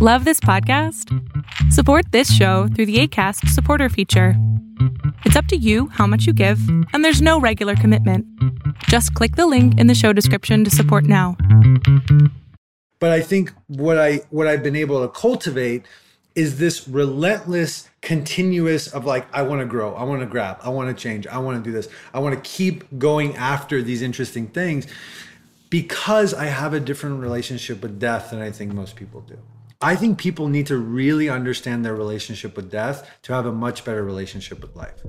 Love this podcast? Support this show through the ACAST supporter feature. It's up to you how much you give, and there's no regular commitment. Just click the link in the show description to support now. But I think what I what I've been able to cultivate is this relentless continuous of like I want to grow, I want to grab, I want to change, I want to do this. I want to keep going after these interesting things because I have a different relationship with death than I think most people do. I think people need to really understand their relationship with death to have a much better relationship with life.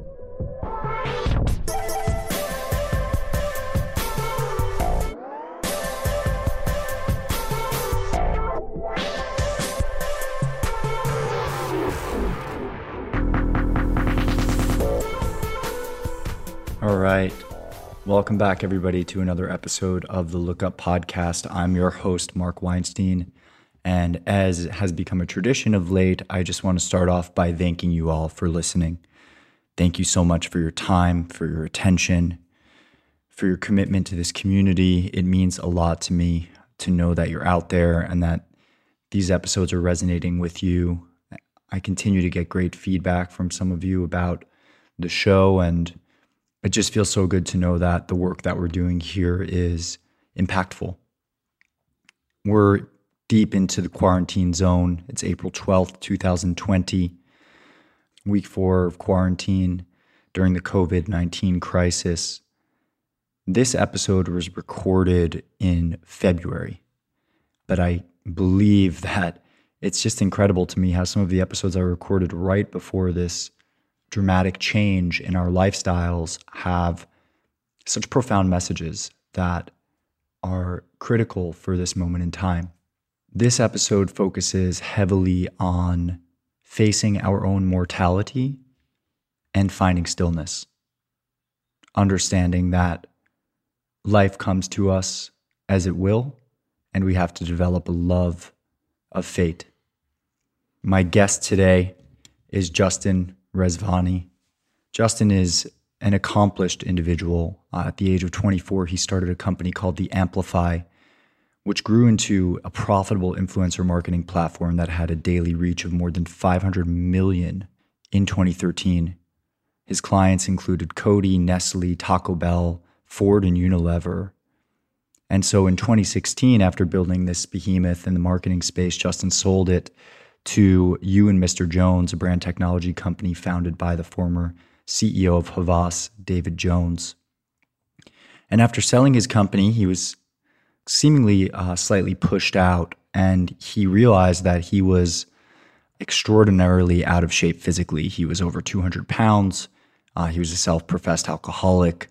All right. Welcome back, everybody, to another episode of the Lookup Podcast. I'm your host, Mark Weinstein. And as has become a tradition of late, I just want to start off by thanking you all for listening. Thank you so much for your time, for your attention, for your commitment to this community. It means a lot to me to know that you're out there and that these episodes are resonating with you. I continue to get great feedback from some of you about the show, and it just feels so good to know that the work that we're doing here is impactful. We're deep into the quarantine zone. It's April 12th, 2020, week four of quarantine during the COVID 19 crisis. This episode was recorded in February, but I believe that it's just incredible to me how some of the episodes I recorded right before this dramatic change in our lifestyles have such profound messages that are critical for this moment in time. This episode focuses heavily on facing our own mortality and finding stillness. Understanding that life comes to us as it will, and we have to develop a love of fate. My guest today is Justin Rezvani. Justin is an accomplished individual. Uh, at the age of 24, he started a company called theAmplify which grew into a profitable influencer marketing platform that had a daily reach of more than 500 million in 2013. His clients included Coty, Nestle, Taco Bell, Ford, and Unilever. And so in 2016, after building this behemoth in the marketing space, Justin sold it to You and Mr. Jones, a brand technology company founded by the former CEO of Havas, David Jones. And after selling his company, he was seemingly uh, slightly pushed out, and he realized that he was extraordinarily out of shape physically. He was over 200 pounds. Uh, he was a self professed alcoholic.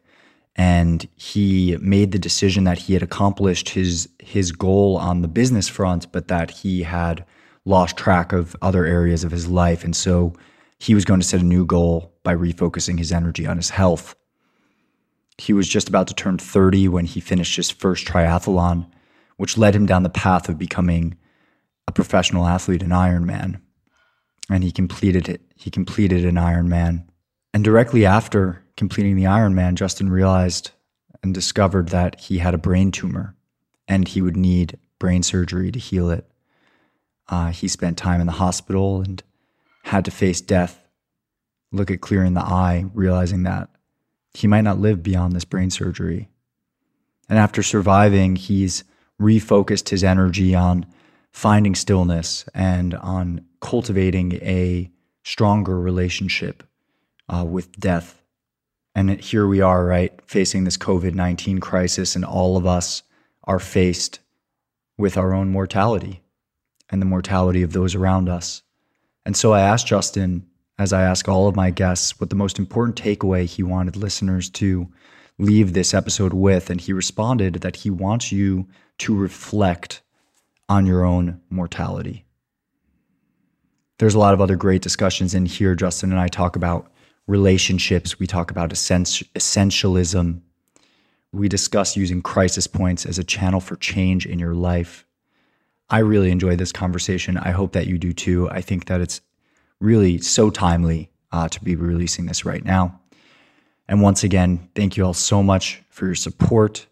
And he made the decision that he had accomplished his, his goal on the business front, but that he had lost track of other areas of his life. And so he was going to set a new goal by refocusing his energy on his health. He was just about to turn 30 when he finished his first triathlon, which led him down the path of becoming a professional athlete in Ironman. And he completed it. He completed an Ironman. And directly after completing the Ironman, Justin realized and discovered that he had a brain tumor and he would need brain surgery to heal it. Uh, he spent time in the hospital and had to face death, look at clear in the eye, realizing that he might not live beyond this brain surgery. And after surviving, he's refocused his energy on finding stillness and on cultivating a stronger relationship uh, with death. And here we are, right, facing this COVID 19 crisis, and all of us are faced with our own mortality and the mortality of those around us. And so I asked Justin as I ask all of my guests what the most important takeaway he wanted listeners to leave this episode with. And he responded that he wants you to reflect on your own mortality. There's a lot of other great discussions in here. Justin and I talk about relationships, we talk about essentialism. We discuss using crisis points as a channel for change in your life. I really enjoy this conversation. I hope that you do too. I think that it's really so timely uh, to be releasing this right now. And once again, thank you all so much for your support.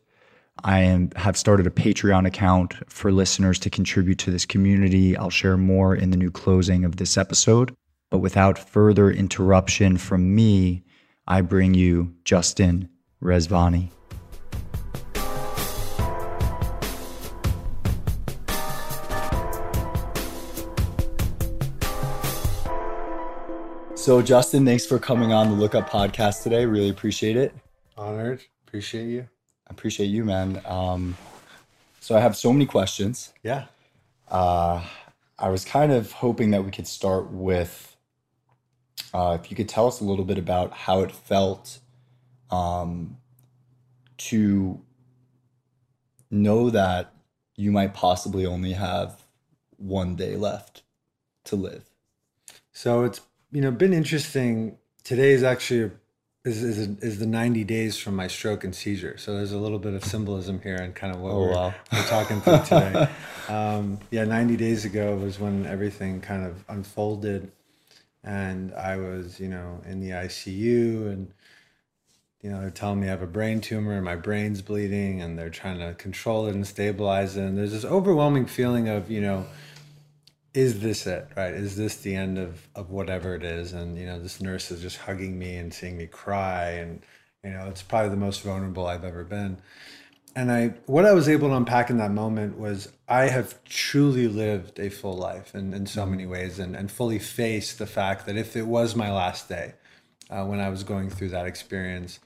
I am, have started a Patreon account for listeners to contribute to this community. I'll share more in the new closing of this episode. But without further interruption from me, I bring you Justin Rezvani. So, Justin, thanks for coming on the Lookup podcast today. Really appreciate it. Honored. Appreciate you. I appreciate you, man. Um, so, I have so many questions. Yeah. Uh, I was kind of hoping that we could start with uh, if you could tell us a little bit about how it felt um, to know that you might possibly only have one day left to live. So it's you know been interesting. Today is actually is is, is the 90 days from my stroke and seizure. So there's a little bit of symbolism here and kind of what Oh, we're, wow. we're talking through today. um, yeah, 90 days ago was when everything kind of unfolded, and I was you know in the ICU and you know, they're telling me I have a brain tumor and my brain's bleeding and they're trying to control it and stabilize it. And there's this overwhelming feeling of, you know, is this it, right? Is this the end of, of whatever it is? And, you know, this nurse is just hugging me and seeing me cry. And, you know, it's probably the most vulnerable I've ever been. And I, what I was able to unpack in that moment was I have truly lived a full life in, in so many ways and, and fully faced the fact that if it was my last day, uh, when I was going through that experience,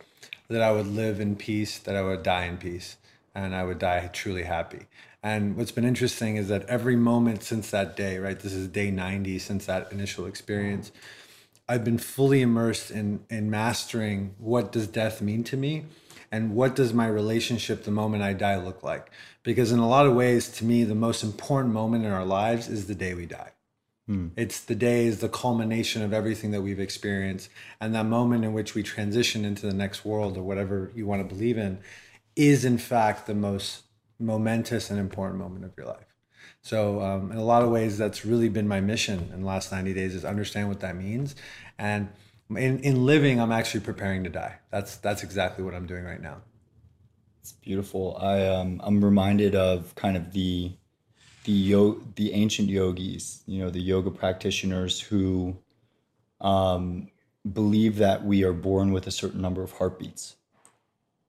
that I would live in peace, that I would die in peace, and I would die truly happy. And what's been interesting is that every moment since that day, right? This is day 90 since that initial experience. I've been fully immersed in in mastering what does death mean to me and what does my relationship the moment I die look like? Because in a lot of ways to me the most important moment in our lives is the day we die. Hmm. It's the day is the culmination of everything that we've experienced and that moment in which we transition into the next world or whatever you want to believe in is in fact the most momentous and important moment of your life. So, um, in a lot of ways, that's really been my mission in the last 90 days is understand what that means. And in, in living, I'm actually preparing to die. That's, that's exactly what I'm doing right now. It's beautiful. I um I'm reminded of kind of the the yo- the ancient yogis, you know, the yoga practitioners who um believe that we are born with a certain number of heartbeats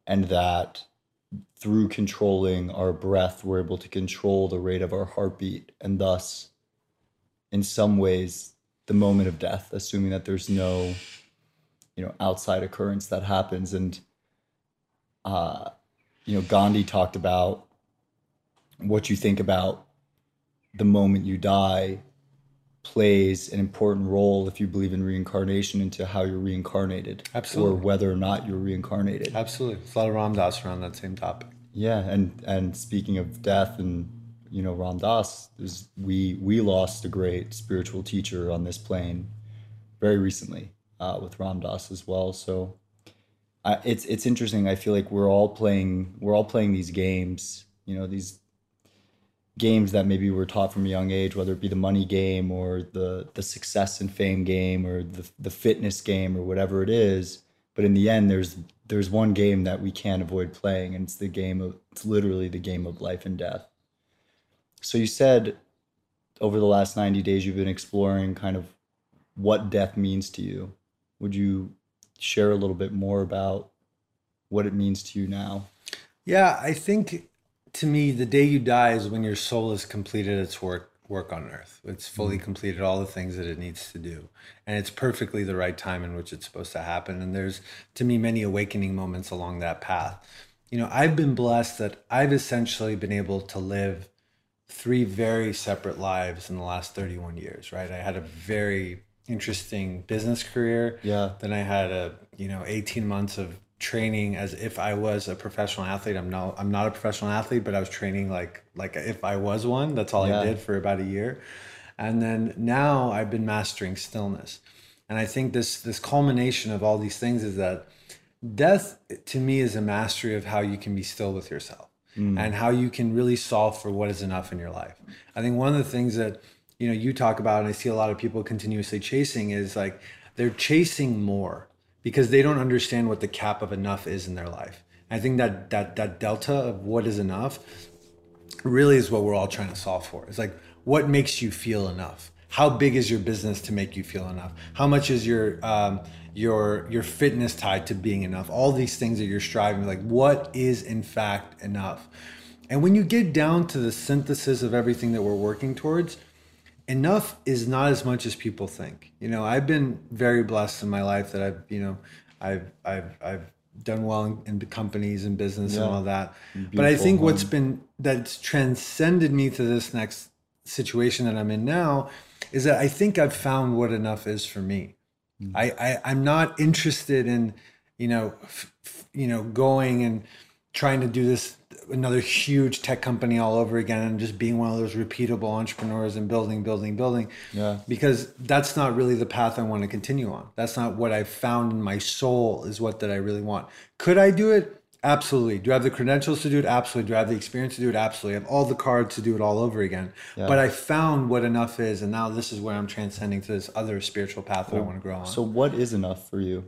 and that through controlling our breath we're able to control the rate of our heartbeat and thus in some ways the moment of death assuming that there's no you know outside occurrence that happens. And uh you know, Gandhi talked about what you think about the moment you die plays an important role if you believe in reincarnation into how you're reincarnated Absolutely. or whether or not you're reincarnated Absolutely. There's a lot of Ram Dass around that same topic. yeah and and speaking of death and you know Ram Dass is we we lost a great spiritual teacher on this plane very recently uh, with Ram Dass as well so I, it's it's interesting. I feel like we're all playing we're all playing these games. You know these games that maybe we're taught from a young age, whether it be the money game or the the success and fame game or the the fitness game or whatever it is. But in the end, there's there's one game that we can't avoid playing, and it's the game of it's literally the game of life and death. So you said over the last 90 days you've been exploring kind of what death means to you. Would you share a little bit more about what it means to you now? Yeah, I think to me, the day you die is when your soul has completed its work work on earth. It's fully mm-hmm. completed all the things that it needs to do. And it's perfectly the right time in which it's supposed to happen. And there's to me many awakening moments along that path. You know, I've been blessed that I've essentially been able to live three very separate lives in the last 31 years, right? I had a very interesting business career. Yeah. Then I had a, you know, 18 months of training as if I was a professional athlete. I'm not I'm not a professional athlete, but I was training like like if I was one. That's all Yeah. I did for about a year. And then now I've been mastering stillness. And I think this this culmination of all these things is that death to me is a mastery of how you can be still with yourself mm. and how you can really solve for what is enough in your life. I think one of the things that you know you talk about and I see a lot of people continuously chasing is like they're chasing more because they don't understand what the cap of enough is in their life. I think that that that delta of what is enough really is what we're all trying to solve for. It's like what makes you feel enough. How big is your business to make you feel enough? How much is your um, your your fitness tied to being enough? All these things that you're striving like what is in fact enough? And when you get down to the synthesis of everything that we're working towards, enough is not as much as people think. You know, I've been very blessed in my life that I've, you know, I've I've I've done well in, in companies and business yeah. and all that. Beautiful but I think home. what's been that's transcended me to this next situation that I'm in now is that I think I've found what enough is for me. Mm-hmm. I, I I'm not interested in, you know, f- f- you know, going and trying to do this another huge tech company all over again and just being one of those repeatable entrepreneurs and building, building, building. Yeah. Because that's not really the path I want to continue on. That's not what I've found in my soul is what that I really want. Could I do it? Absolutely. Do I have the credentials to do it? Absolutely. Do I have the experience to do it? Absolutely. I have all the cards to do it all over again. Yeah. But I found what enough is, and now this is where I'm transcending to this other spiritual path that I want to grow on. So, what is enough for you?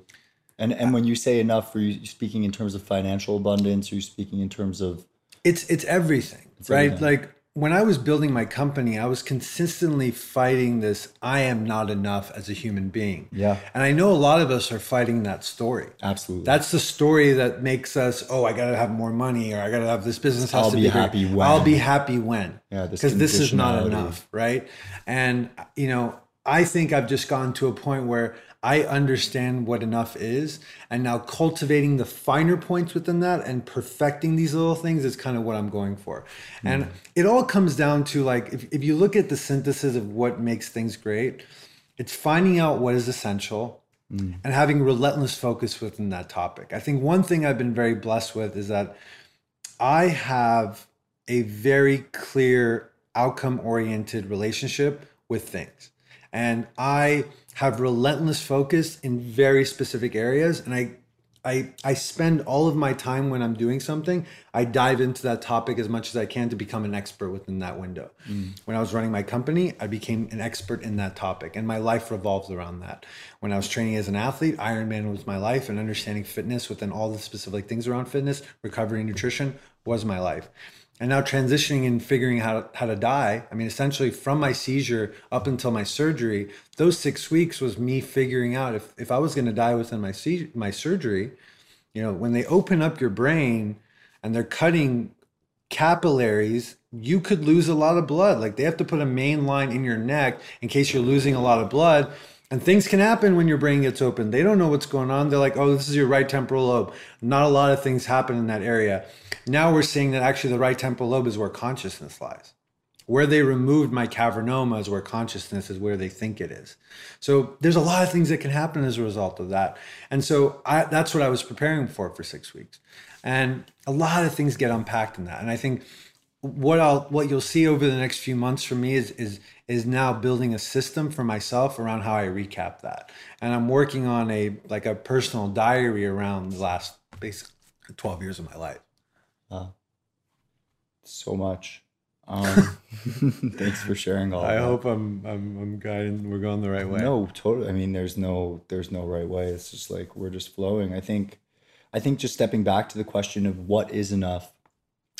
And and when you say enough, are you speaking in terms of financial abundance? Are you speaking in terms of it's it's everything, it's right? Everything. Like when I was building my company, I was consistently fighting this I am not enough as a human being. Yeah. And I know a lot of us are fighting that story. Absolutely. That's the story that makes us, oh, I got to have more money or I got to have this business has I'll to be, be happy when. I'll be happy when. Yeah, because this is not enough, right? And you know, I think I've just gone to a point where I understand what enough is. And now cultivating the finer points within that and perfecting these little things is kind of what I'm going for. Mm. And it all comes down to like, if, if you look at the synthesis of what makes things great, it's finding out what is essential mm. and having relentless focus within that topic. I think one thing I've been very blessed with is that I have a very clear outcome oriented relationship with things. And I, have relentless focus in very specific areas and I I I spend all of my time when I'm doing something, I dive into that topic as much as I can to become an expert within that window. Mm. When I was running my company, I became an expert in that topic and my life revolves around that. When I was training as an athlete, Ironman was my life and understanding fitness within all the specific things around fitness, recovery, nutrition was my life and now transitioning and figuring how to, how to die i mean essentially from my seizure up until my surgery those six weeks was me figuring out if, if i was going to die within my my surgery you know when they open up your brain and they're cutting capillaries you could lose a lot of blood. Like they have to put a main line in your neck in case you're losing a lot of blood and things can happen when your brain gets open. They don't know what's going on. They're like, oh, this is your right temporal lobe. Not a lot of things happen in that area. Now we're seeing that actually the right temporal lobe is where consciousness lies. Where they removed my cavernoma is where consciousness is where they think it is. So there's a lot of things that can happen as a result of that. And so I, that's what I was preparing for for six weeks. And a lot of things get unpacked in that. And I think what I'll what you'll see over the next few months for me is is is now building a system for myself around how I recap that. And I'm working on a like a personal diary around the last basically 12 years of my life. Wow. So much. Um, thanks for sharing all. I hope I'm I'm I'm guiding we're going the right way. No, totally. I mean, there's no there's no right way. It's just like we're just flowing. I think I think just stepping back to the question of what is enough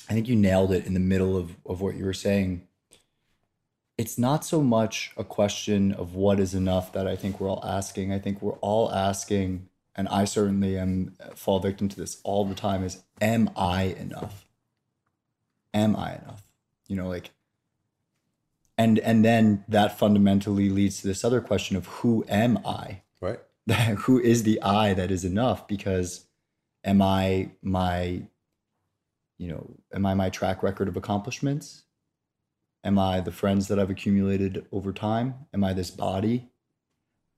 I think you nailed it in the middle of, of what you were saying. It's not so much a question of what is enough that I think we're all asking. I think we're all asking, and I certainly am uh, fall victim to this all the time, is am I enough? Am I enough? You know, like and and then that fundamentally leads to this other question of who am I? Right. who is the I that is enough? Because am I my you know, am I my track record of accomplishments? Am I the friends that I've accumulated over time? Am I this body?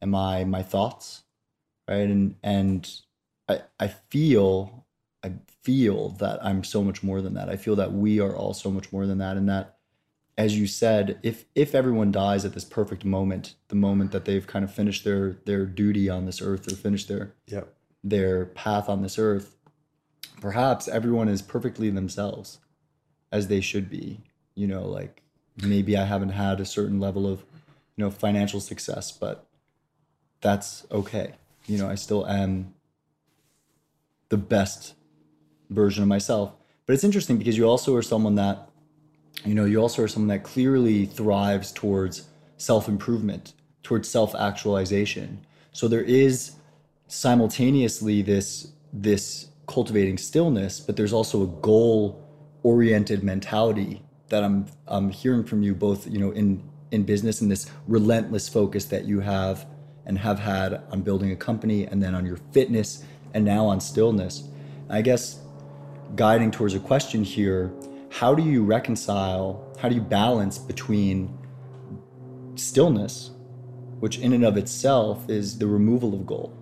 Am I my thoughts? Right. And and I I feel I feel that I'm so much more than that. I feel that we are all so much more than that. And that as you said, if if everyone dies at this perfect moment, the moment that they've kind of finished their their duty on this earth or finished their yep. their path on this earth, perhaps everyone is perfectly themselves as they should be. You know, like maybe I haven't had a certain level of, you know, financial success, but that's okay. You know, I still am the best version of myself. But it's interesting because you also are someone that, you know, you also are someone that clearly thrives towards self improvement, towards self actualization. So there is simultaneously this this cultivating stillness, but there's also a goal oriented mentality that I'm I'm hearing from you both, you know, in in business and this relentless focus that you have and have had on building a company and then on your fitness and now on stillness. I guess guiding towards a question here, how do you reconcile, how do you balance between stillness, which in and of itself is the removal of goal,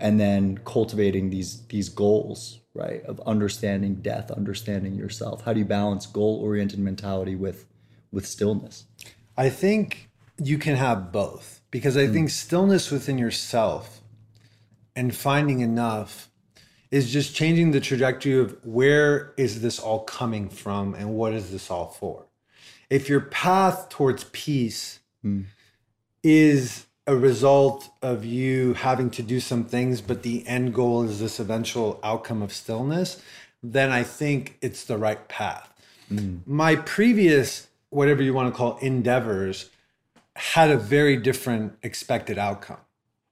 and then cultivating these these goals, right? Of understanding death, understanding yourself. How do you balance goal-oriented mentality with with stillness? I think you can have both because I mm. think stillness within yourself and finding enough is just changing the trajectory of where is this all coming from and what is this all for. If your path towards peace mm. is a result of you having to do some things, but the end goal is this eventual outcome of stillness, then I think it's the right path. Mm. My previous, whatever you want to call endeavors, had a very different expected outcome.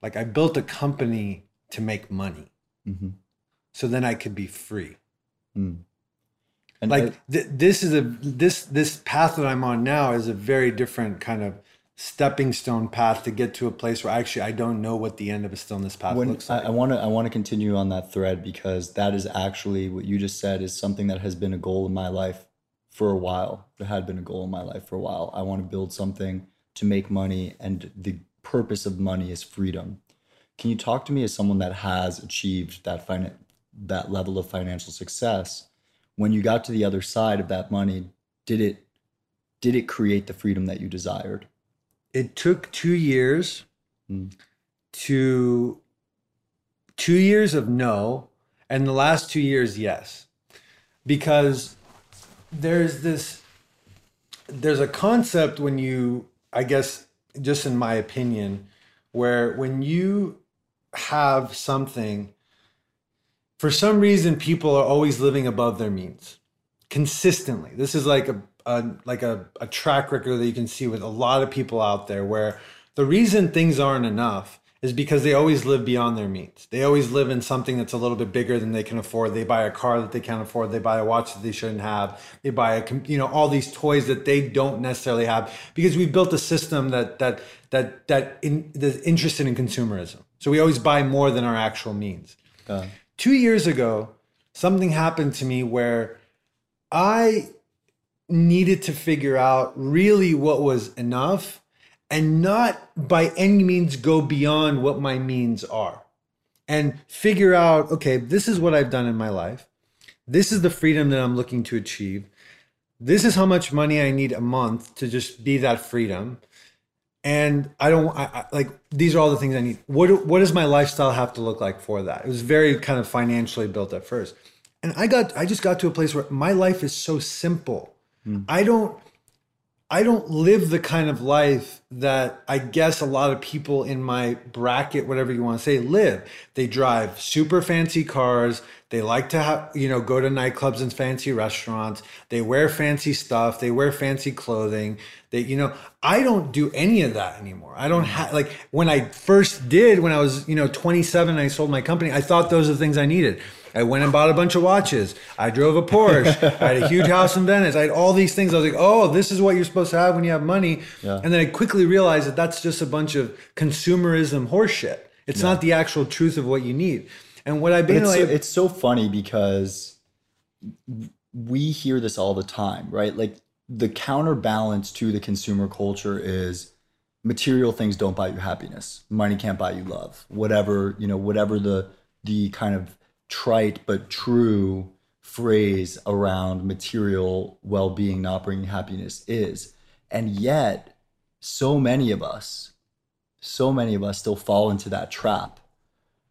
Like I built a company to make money. Mm-hmm. So then I could be free. Mm. And like I, th- this is a this this path that I'm on now is a very different kind of stepping stone path to get to a place where actually I don't know what the end of a stillness path when, looks like. I want to I want to continue on that thread because that is actually what you just said is something that has been a goal in my life for a while. It had been a goal in my life for a while. I want to build something to make money and the purpose of money is freedom. Can you talk to me as someone that has achieved that fin- that level of financial success? When you got to the other side of that money, did it did it create the freedom that you desired? It took two years mm. to two years of no and the last two years yes because there's this there's a concept when you i guess just in my opinion where when you have something for some reason people are always living above their means consistently this is like a a like a, a track record that you can see with a lot of people out there where the reason things aren't enough is because they always live beyond their means. They always live in something that's a little bit bigger than they can afford. They buy a car that they can't afford. They buy a watch that they shouldn't have. They buy a you know all these toys that they don't necessarily have because we built a system that that that that in, that's interested in consumerism. So we always buy more than our actual means. Uh. Two years ago, something happened to me where I needed to figure out really what was enough and not by any means go beyond what my means are and figure out okay this is what i've done in my life. This is the freedom that i'm looking to achieve. This is how much money i need a month to just be that freedom. And i don't I, I, like these are all the things i need. What what does my lifestyle have to look like for that? It was very kind of financially built at first. And i got i just got to a place where my life is so simple Mm. I don't I don't live the kind of life that I guess a lot of people in my bracket, whatever you want to say, live. They drive super fancy cars. They like to have, you know, go to nightclubs and fancy restaurants. They wear fancy stuff. They wear fancy clothing. They, you know, I don't do any of that anymore. I don't have, like, when I first did, when I was, you know, 27 and I sold my company, I thought those are the things I needed. I went and bought a bunch of watches. I drove a Porsche. I had a huge house in Venice. I had all these things. I was like, oh, this is what you're supposed to have when you have money. Yeah. And then I quickly realized that that's just a bunch of consumerism horseshit. It's yeah. not the actual truth of what you need. And what I've been it's, like, so, it's so funny because we hear this all the time, right? Like the counterbalance to the consumer culture is material things don't buy you happiness. Money can't buy you love. Whatever, you know, whatever the the kind of trite but true phrase around material well-being not bringing happiness is. And yet so many of us so many of us still fall into that trap.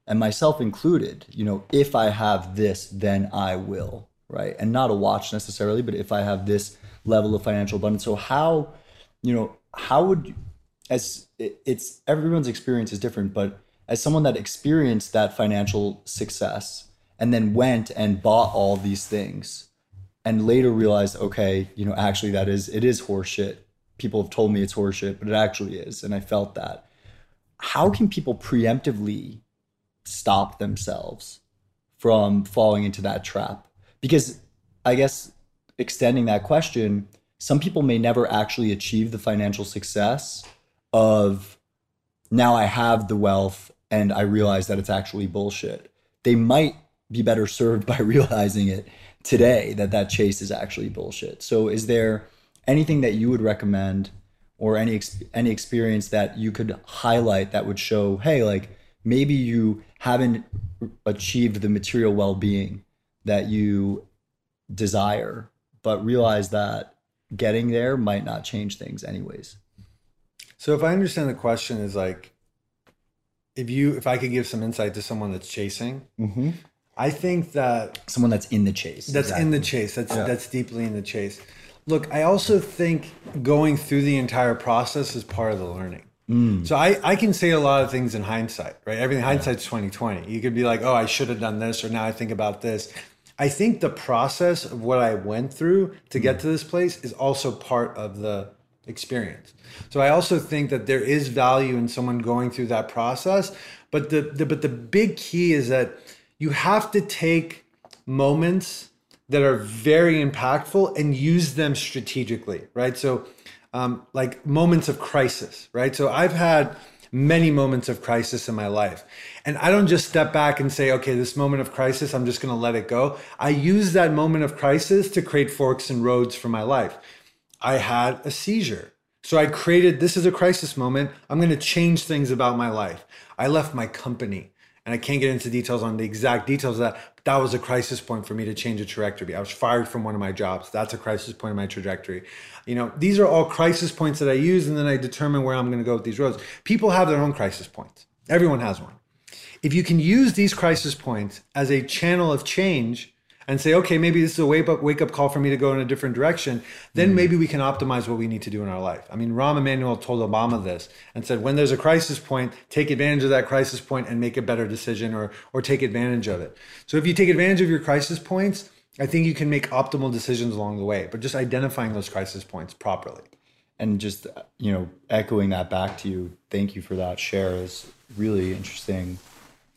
And myself included you know if i have this then i will right? And not a watch necessarily but if i have this level of financial abundance. So how you know how would as it's everyone's experience is different but as someone that experienced that financial success and then went and bought all these things and later realized, okay, you know, actually that is it is horseshit. People have told me it's horseshit, but it actually is, and I felt that. How can people preemptively stop themselves from falling into that trap? Because I guess extending that question, some people may never actually achieve the financial success of now I have the wealth and I realize that it's actually bullshit. They might be better served by realizing it today that that chase is actually bullshit. So is there anything that you would recommend or any any experience that you could highlight that would show hey like maybe you haven't achieved the material well-being that you desire but realize that getting there might not change things anyways. So if I understand the question is like if you if I could give some insight to someone that's chasing, Mm-hmm. I think that Someone that's in the chase. that's in the chase. That's that's deeply in the chase. Look, I also think going through the entire process is part of the learning. Mm. So I, I can say a lot of things in hindsight, right? Everything hindsight's twenty twenty. You could be like, oh, I should have done this, or now I think about this. I think the process of what I went through to get mm. to this place is also part of the experience. So I also think that there is value in someone going through that process, but the, the but the big key is that you have to take moments that are very impactful and use them strategically, right? So um, like moments of crisis, right? So I've had many moments of crisis in my life. And I don't just step back and say, okay, this moment of crisis, I'm just going to let it go. I use that moment of crisis to create forks and roads for my life. I had a seizure. So I created this is a crisis moment. I'm going to change things about my life. I left my company and I can't get into details on the exact details of that. But that was a crisis point for me to change a trajectory. I was fired from one of my jobs. That's a crisis point in my trajectory. You know, these are all crisis points that I use, and then I determine where I'm going to go with these roads. People have their own crisis points. Everyone has one. If you can use these crisis points as a channel of change and say, okay, maybe this is a wake up wake up call for me to go in a different direction, then maybe we can optimize what we need to do in our life. I mean, Rahm Emanuel told Obama this and said, when there's a crisis point, take advantage of that crisis point and make a better decision or or take advantage of it. So if you take advantage of your crisis points, I think you can make optimal decisions along the way, but just identifying those crisis points properly. and just you know echoing that back to you thank you for that share is really interesting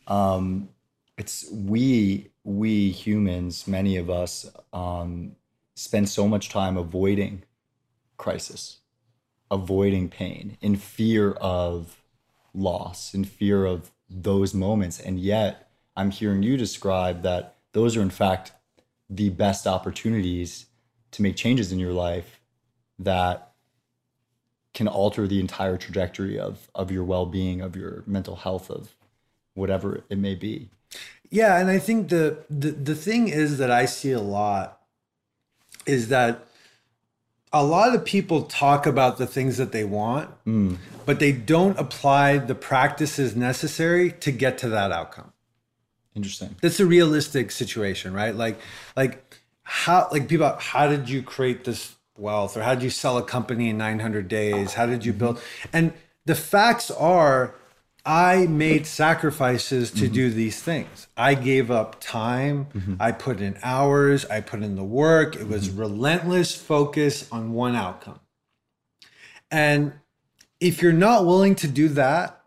um it's we we humans many of us um spend so much time avoiding crisis avoiding pain in fear of loss in fear of those moments. And yet i'm hearing you describe that those are in fact the best opportunities to make changes in your life that can alter the entire trajectory of of your well-being of your mental health of whatever it may be Yeah, and I think the, the the thing is that I see a lot is that a lot of people talk about the things that they want, mm. but they don't apply the practices necessary to get to that outcome. interesting That's a realistic situation, right? Like like how like people how did you create this wealth or how did you sell a company in 900 days? How did you mm-hmm. build? And the facts are I made sacrifices to do these things. I gave up time. Mm-hmm. I put in hours. I put in the work. It was mm-hmm. relentless focus on one outcome. And if you're not willing to do that,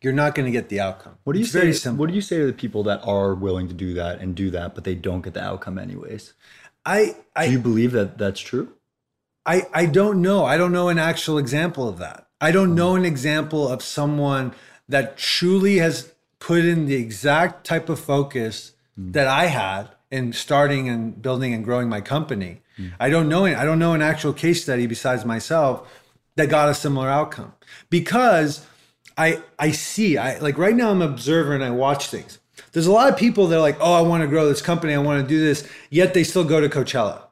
you're not going to get the outcome. what do you It's say simple. what do you say to the people that are willing to do that and do that but they don't get the outcome anyways I I do you believe that that's true I, I don't know. I don't know an actual example of that. I don't hmm. know an example of someone that truly has put in the exact type of focus hmm. that I had in starting and building and growing my company. Hmm. I don't know I don't know an actual case study besides myself that got a similar outcome. Because I I see I like right now I'm an observer and I watch things. There's a lot of people that are like, oh, I want to grow this company, I want to do this, yet they still go to Coachella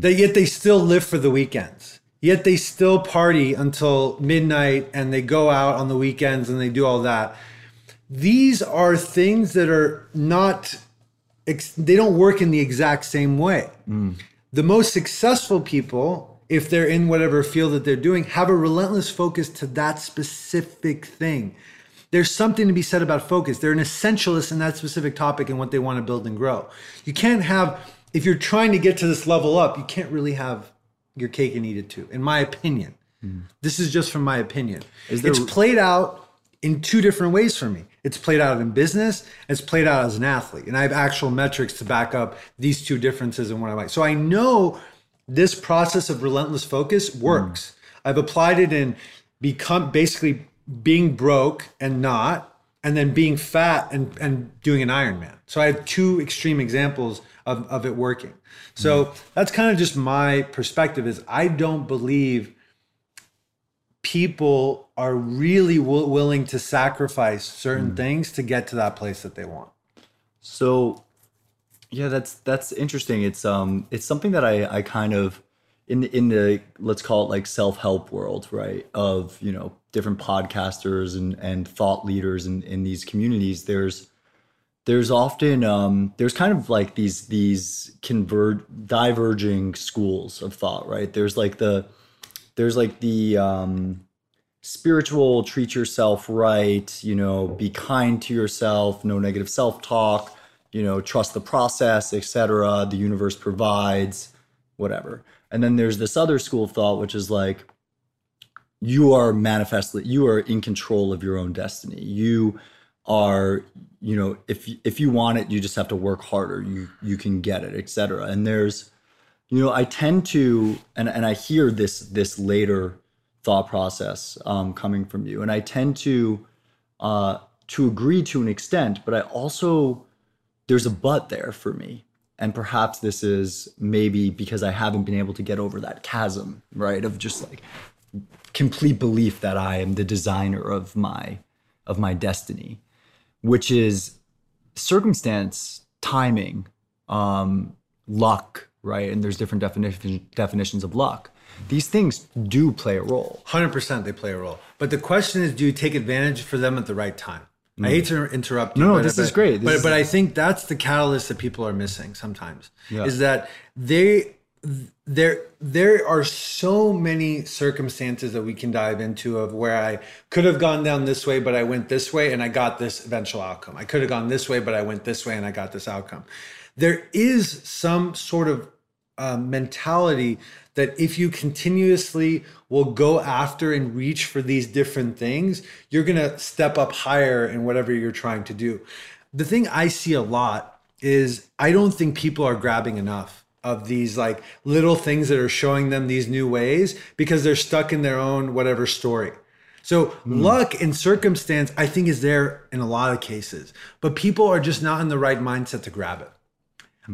that yet they still live for the weekends. Yet they still party until midnight and they go out on the weekends and they do all that. These are things that are not, they don't work in the exact same way. Mm. The most successful people, if they're in whatever field that they're doing, have a relentless focus to that specific thing. there's something to be said about focus. They're an essentialist in that specific topic and what they want to build and grow. You can't have, if you're trying to get to this level up, you can't really have your cake and eat it too, in my opinion. Hmm. This is just from my opinion. There- it's played out in two different ways for me. It's played out in business, it's played out as an athlete. And I have actual metrics to back up these two differences in what I like. So I know this process of relentless focus works. Hmm. I've applied it in become basically being broke and not, and then being fat and, and doing an Ironman. So I have two extreme examples of, of it working. So that's kind of just my perspective is I don't believe people are really w- willing to sacrifice certain things to get to that place that they want. So yeah, that's that's interesting. It's um it's something that I I kind of in the, in the let's call it like self-help world, right? Of, you know, different podcasters and and thought leaders in in these communities, there's there's often um there's kind of like these these converge diverging schools of thought, right? There's like the there's like the um spiritual treat yourself right you know be kind to yourself no negative self-talk you know trust the process etc the universe provides whatever and then there's this other school of thought which is like you are manifestly you are in control of your own destiny. You are you know if if you want it you just have to work harder. You you can get it etc and there's you know i tend to and and i hear this this later thought process um, coming from you. And i tend to uh to agree to an extent but i also there's a but there for me and perhaps this is maybe because i haven't been able to get over that chasm right of just like complete belief that i am the designer of my of my destiny which is circumstance timing um luck right and there's different definition, definitions of luck these things do play a role 100% they play a role. But the question is do you take advantage for them at the right time? I mm. hate to interrupt you. No, this is great. This but is- but I think that's the catalyst that people are missing sometimes. Yeah. Is that they there there are so many circumstances that we can dive into of where I could have gone down this way, but I went this way and I got this eventual outcome. I could have gone this way, but I went this way and I got this outcome. There is some sort of uh, mentality that if you continuously will go after and reach for these different things, you're going to step up higher in whatever you're trying to do. The thing I see a lot is I don't think people are grabbing enough of these like little things that are showing them these new ways because they're stuck in their own whatever story. So luck and circumstance, I think, is there in a lot of cases, but people are just not in the right mindset to grab it.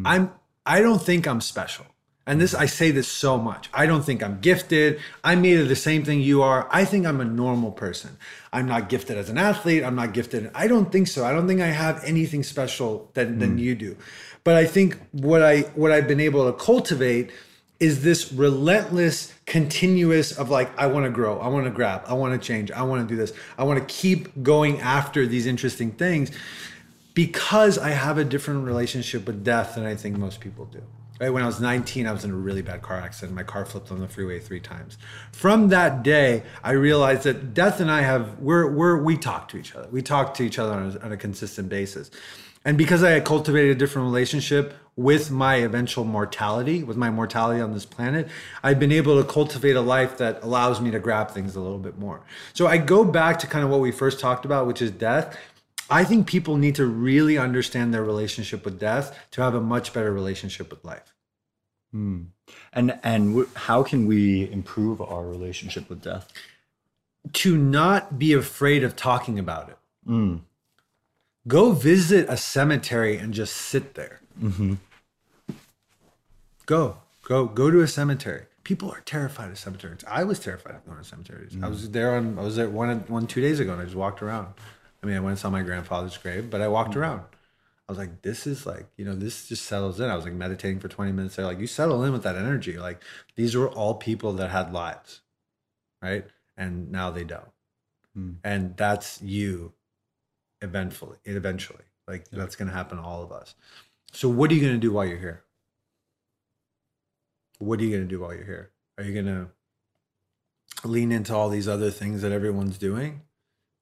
I'm I don't think I'm special. And this I say this so much. I don't think I'm gifted. I'm made of the same thing you are. I think I'm a normal person. I'm not gifted as an athlete. I'm not gifted. I don't think so. I don't think I have anything special than than hmm. you do. But I think what I what I've been able to cultivate is this relentless continuous of like I want to grow, I want to grab, I want to change, I want to do this. I want to keep going after these interesting things because I have a different relationship with death than I think most people do. Right? When I was 19, I was in a really bad car accident. My car flipped on the freeway three times. From that day, I realized that death and I have we're we're we talk to each other. We talk to each other on a, on a consistent basis. And because I had cultivated a different relationship with my eventual mortality, with my mortality on this planet, I've been able to cultivate a life that allows me to grab things a little bit more. So I go back to kind of what we first talked about, which is death. I think people need to really understand their relationship with death to have a much better relationship with life. Hmm. and and w- how can we improve our relationship with death To not be afraid of talking about it. Hmm. Go visit a cemetery and just sit there. Mm-hmm. Go, go, go to a cemetery. People are terrified of cemeteries. I was terrified of going to cemeteries. I mm. was there on. I was there one one two days ago, and I just walked around. I mean, I went and saw my grandfather's grave, but I walked mm. around. I was like, this is like, you know, this just settles in. I was like meditating for 20 minutes there. Like, you settle in with that energy. Like, these were all people that had lives, right? And now they don't. Hmm. And that's you eventually, eventually. Like, that's going to happen to all of us. So, what are you going to do while you're here? What are you going to do while you're here? Are you going to lean into all these other things that everyone's doing?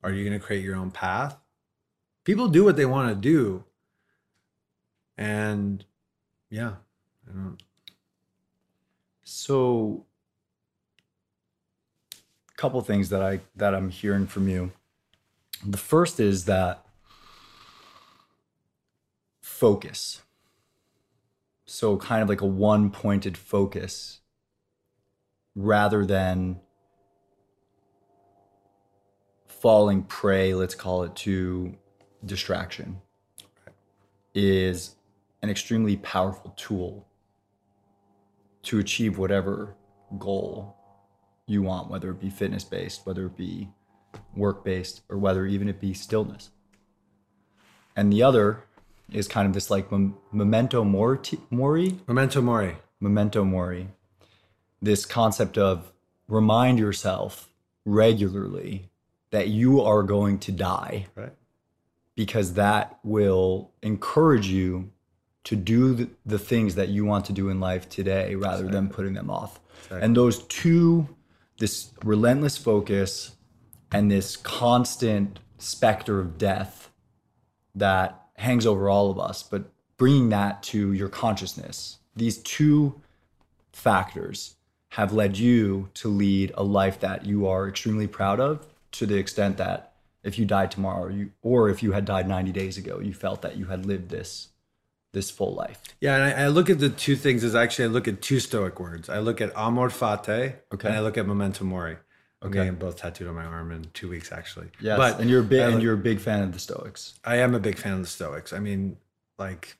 Are you going to create your own path? People do what they want to do. And yeah, I don't. So, a couple things that I that I'm hearing from you. The first is that focus. So, kind of like a one pointed focus rather than falling prey, let's call it, to distraction, is an extremely powerful tool to achieve whatever goal you want, whether it be fitness based, whether it be work based, or whether even it be stillness. And the other is kind of this like mem- memento mori, mori, Memento mori. memento mori, this concept of remind yourself regularly that you are going to die Right. because that will encourage you to do the, the things that you want to do in life today rather than putting them off. And those two, this relentless focus and this constant specter of death that hangs over all of us, but bringing that to your consciousness, these two factors have led you to lead a life that you are extremely proud of to the extent that if you died tomorrow you or if you had died 90 days ago you felt that you had lived this this full life Yeah, and I, I look at the two things as actually I look at two Stoic words. I look at amor fati, Okay. and I look at memento mori. Okay, I'm both tattooed on my arm in two weeks, actually. yes but and you're a big I and you're a big fan of the stoics I am a big fan of the Stoics. I mean, like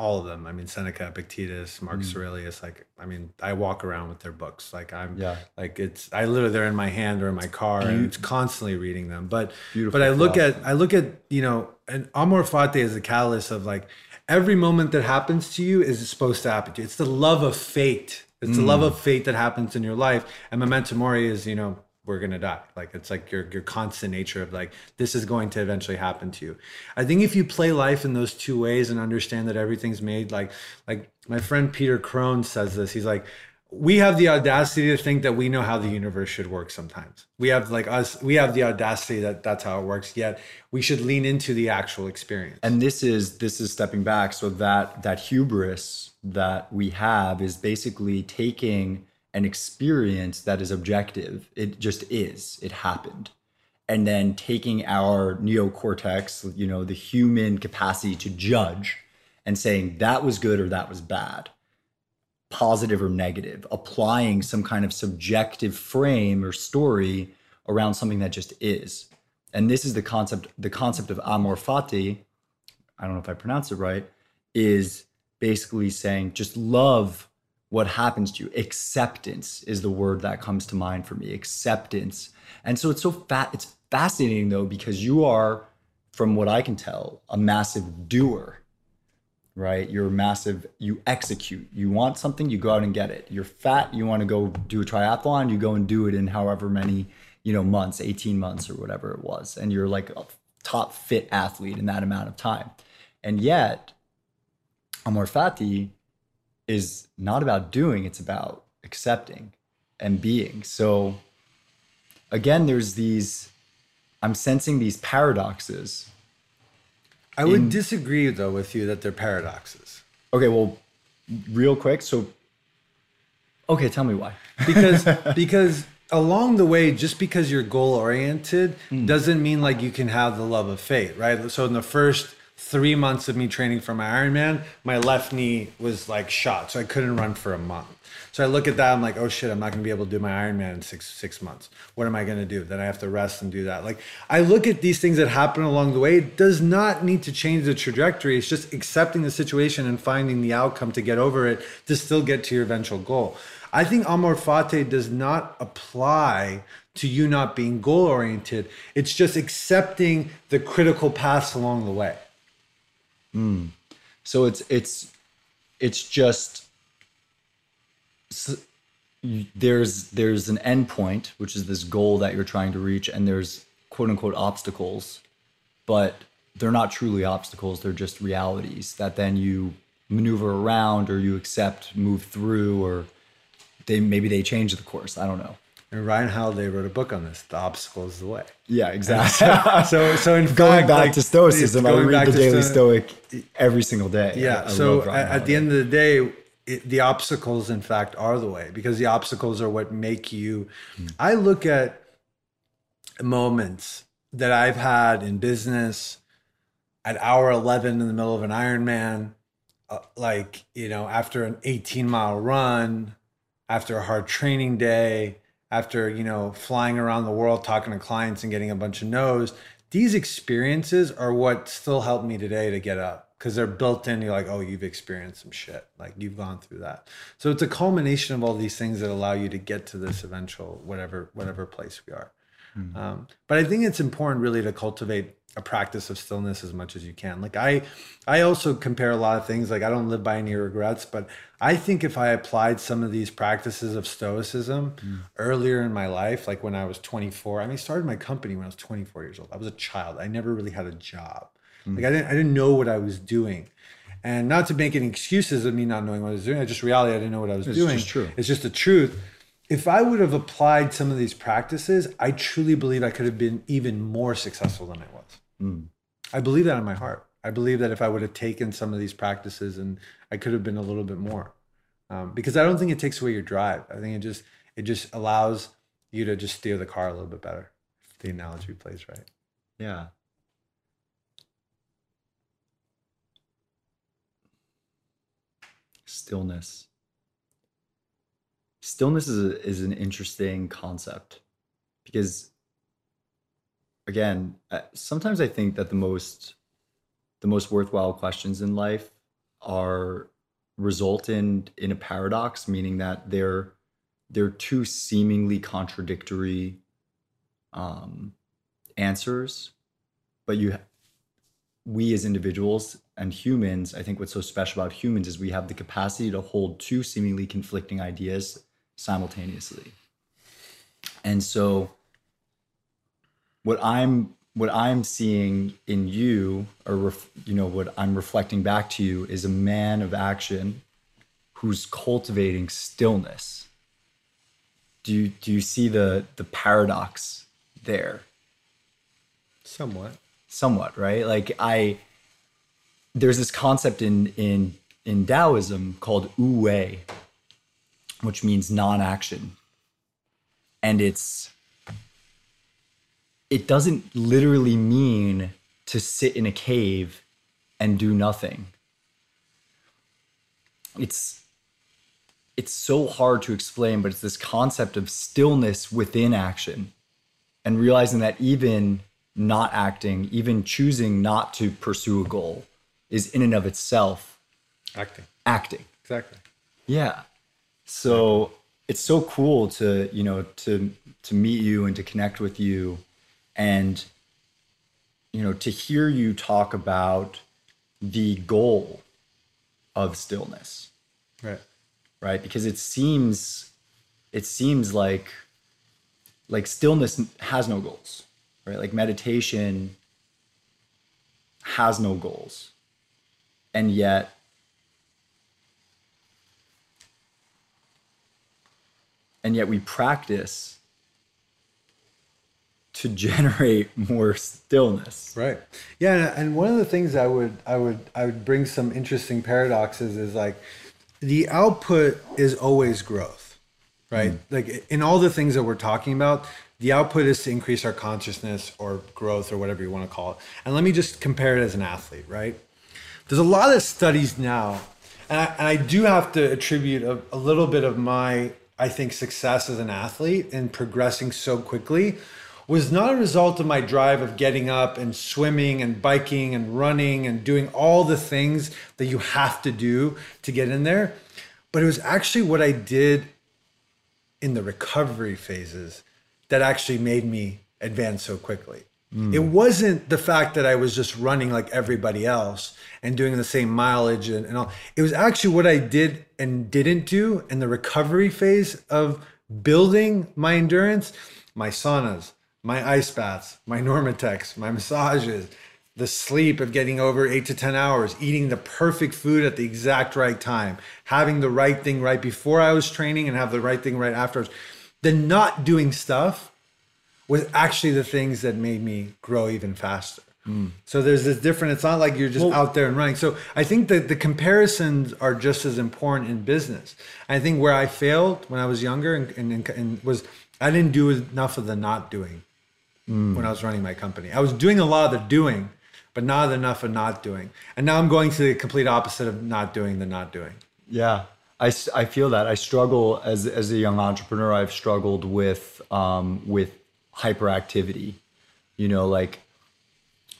all of them. I mean, Seneca, Epictetus, Marcus mm. Aurelius. Like, I mean, I walk around with their books. Like, I'm Yeah. like it's. I literally they're in my hand or in my car, and it's constantly reading them. But Beautiful but I look at I look at you know, and amor fati is a catalyst of like every moment that happens to you is supposed to happen to you. It's the love of fate. It's the love mm. of fate that happens in your life. And memento mori is you know we're gonna die. Like it's like your your constant nature of like this is going to eventually happen to you. I think if you play life in those two ways and understand that everything's made like like my friend Peter Crone says this. He's like we have the audacity to think that we know how the universe should work sometimes. We have like us we have the audacity that that's how it works yet we should lean into the actual experience. and this is this is stepping back. So that that hubris that we have is basically taking an experience that is objective. It just is. It happened. And then taking our neocortex you know the human capacity to judge and saying that was good or that was bad positive or negative applying some kind of subjective frame or story around something that just is. And this is the concept the concept of amor fati i don't know if i pronounced it right is basically saying just love what happens to you. Acceptance is the word that comes to mind for me acceptance. And so it's so fat it's fascinating though because you are from what i can tell a massive doer right? You're massive. You execute. You want something you go out and get it. You're fat you want to go do a triathlon you go and do it in however many you know months 18 months or whatever it was. And you're like a top fit athlete in that amount of time. And yet amor fati is not about doing it's about accepting and being. So again there's these i'm sensing these paradoxes I would disagree though with you that they're paradoxes. okay well real quick so okay tell me why because because along the way just because you're goal oriented Hmm. doesn't mean like you can have the love of fate right so in the first three months of me training for my ironman my left knee was like shot so i couldn't run for a month i look at that i'm like oh shit i'm not to be able to do my ironman in six six months. What am i to do? Then i have to rest and do that. Like i look at these things that happen along the way. It does not need to change the trajectory. It's just accepting the situation and finding the outcome to get over it to still get to your eventual goal. I think amor fati does not apply to you not being goal oriented. It's just accepting the critical paths along the way. Hmm. So it's it's it's just there's there's an end point, which is this goal that you're trying to reach, and there's quote unquote obstacles, but they're not truly obstacles. They're just realities that then you maneuver around or you accept, move through, or they maybe they change the course. I don't know. And Ryan Holiday wrote a book on this. The obstacle is the way. Yeah, exactly. So, so in going fact, back like, to Stoicism, I read the Daily Sto- Stoic every single day. Yeah. I- I so at, at the end of the day, it, the obstacles, in fact, are the way because the obstacles are what make you. I look at moments that I've had in business at hour 11 in the middle of an Ironman, uh, like, you know, after an 18 mile run, after a hard training day, after, you know, flying around the world talking to clients and getting a bunch of no's. These experiences are what still help me today to get up because they're built in. You're like, oh, you've experienced some shit. Like you've gone through that. So it's a culmination of all these things that allow you to get to this eventual whatever whatever place we are. Um, but I think it's important really to cultivate a practice of stillness as much as you can. Like I, I also compare a lot of things. Like I don't live by any regrets, but I think if I applied some of these practices of stoicism earlier in my life, like when I was 24, I mean, I started my company when I was 24 years old. I was a child. I never really had a job. Like I didn't, I didn't know what I was doing. And not to make any excuses of me not knowing what I was doing, I just reality I didn't know what I was doing. just true. It's just the truth. If I would have applied some of these practices, I truly believe I could have been even more successful than I was. I believe that in my heart. I believe that if I would have taken some of these practices and I could have been a little bit more. Um, because I don't think it takes away your drive. I think it just it just allows you to just steer the car a little bit better. If the analogy plays right. Yeah. Stillness. Stillness is, a, is an interesting concept because, again, sometimes I think that the most the most worthwhile questions in life are result in in a paradox, meaning that they're they're two seemingly contradictory um, answers, but you we as individuals and humans, I think what's so special about humans is we have the capacity to hold two seemingly conflicting ideas simultaneously. And so what I'm what I'm seeing in you or ref, you know what I'm reflecting back to you is a man of action who's cultivating stillness. Do you do you see the the paradox there? Somewhat. somewhat right like i there's this concept in in in taoism called wu wei which means non-action. And it's it doesn't literally mean to sit in a cave and do nothing. It's it's so hard to explain but it's this concept of stillness within action and realizing that even not acting, even choosing not to pursue a goal, is in and of itself Acting. acting. Exactly. Yeah. So it's so cool to, you know, to to meet you and to connect with you and you know, to hear you talk about the goal of stillness, Right. right? Because it seems it seems like like stillness has no goals, right? Like meditation has no goals. And yet and yet we practice to generate more stillness. Right. Yeah, and- one of the things I would I would I would bring some interesting paradoxes is like the output is always growth, right? Mm. Like in all the things that we're talking about, the output is to increase our consciousness or growth or whatever you want to call it. And let me just compare it as an athlete, right? There's a lot of studies now, and I, and I do have to attribute a, a little bit of my, I think, success as an athlete and progressing so quickly was not a result of my drive of getting up and swimming and biking and running and doing all the things that you have to do to get in there, but it was actually what I did in the recovery phases that actually made me advance so quickly. Mm. It wasn't the fact that I was just running like everybody else and doing the same mileage and, and all. It was actually what I did and didn't do in the recovery phase of building my endurance, my saunas, my ice baths, my NormaTecs, my massages, the sleep of getting over eight to 10 hours, eating the perfect food at the exact right time, having the right thing right before I was training and have the right thing right afterwards. the not doing stuff was actually the things that made me grow even faster. So there's this different. It's not like you're just out there and running. So I think that the comparisons are just as important in business. I think where I failed when I was younger and, and, and was I didn't do enough of the not doing when I was running my company. I was doing a lot of the doing, but not enough of not doing. And now I'm going to the complete opposite of not doing the not doing. Yeah, I, I feel that. I struggle as as a young entrepreneur. I've struggled with um, with hyperactivity. You know, like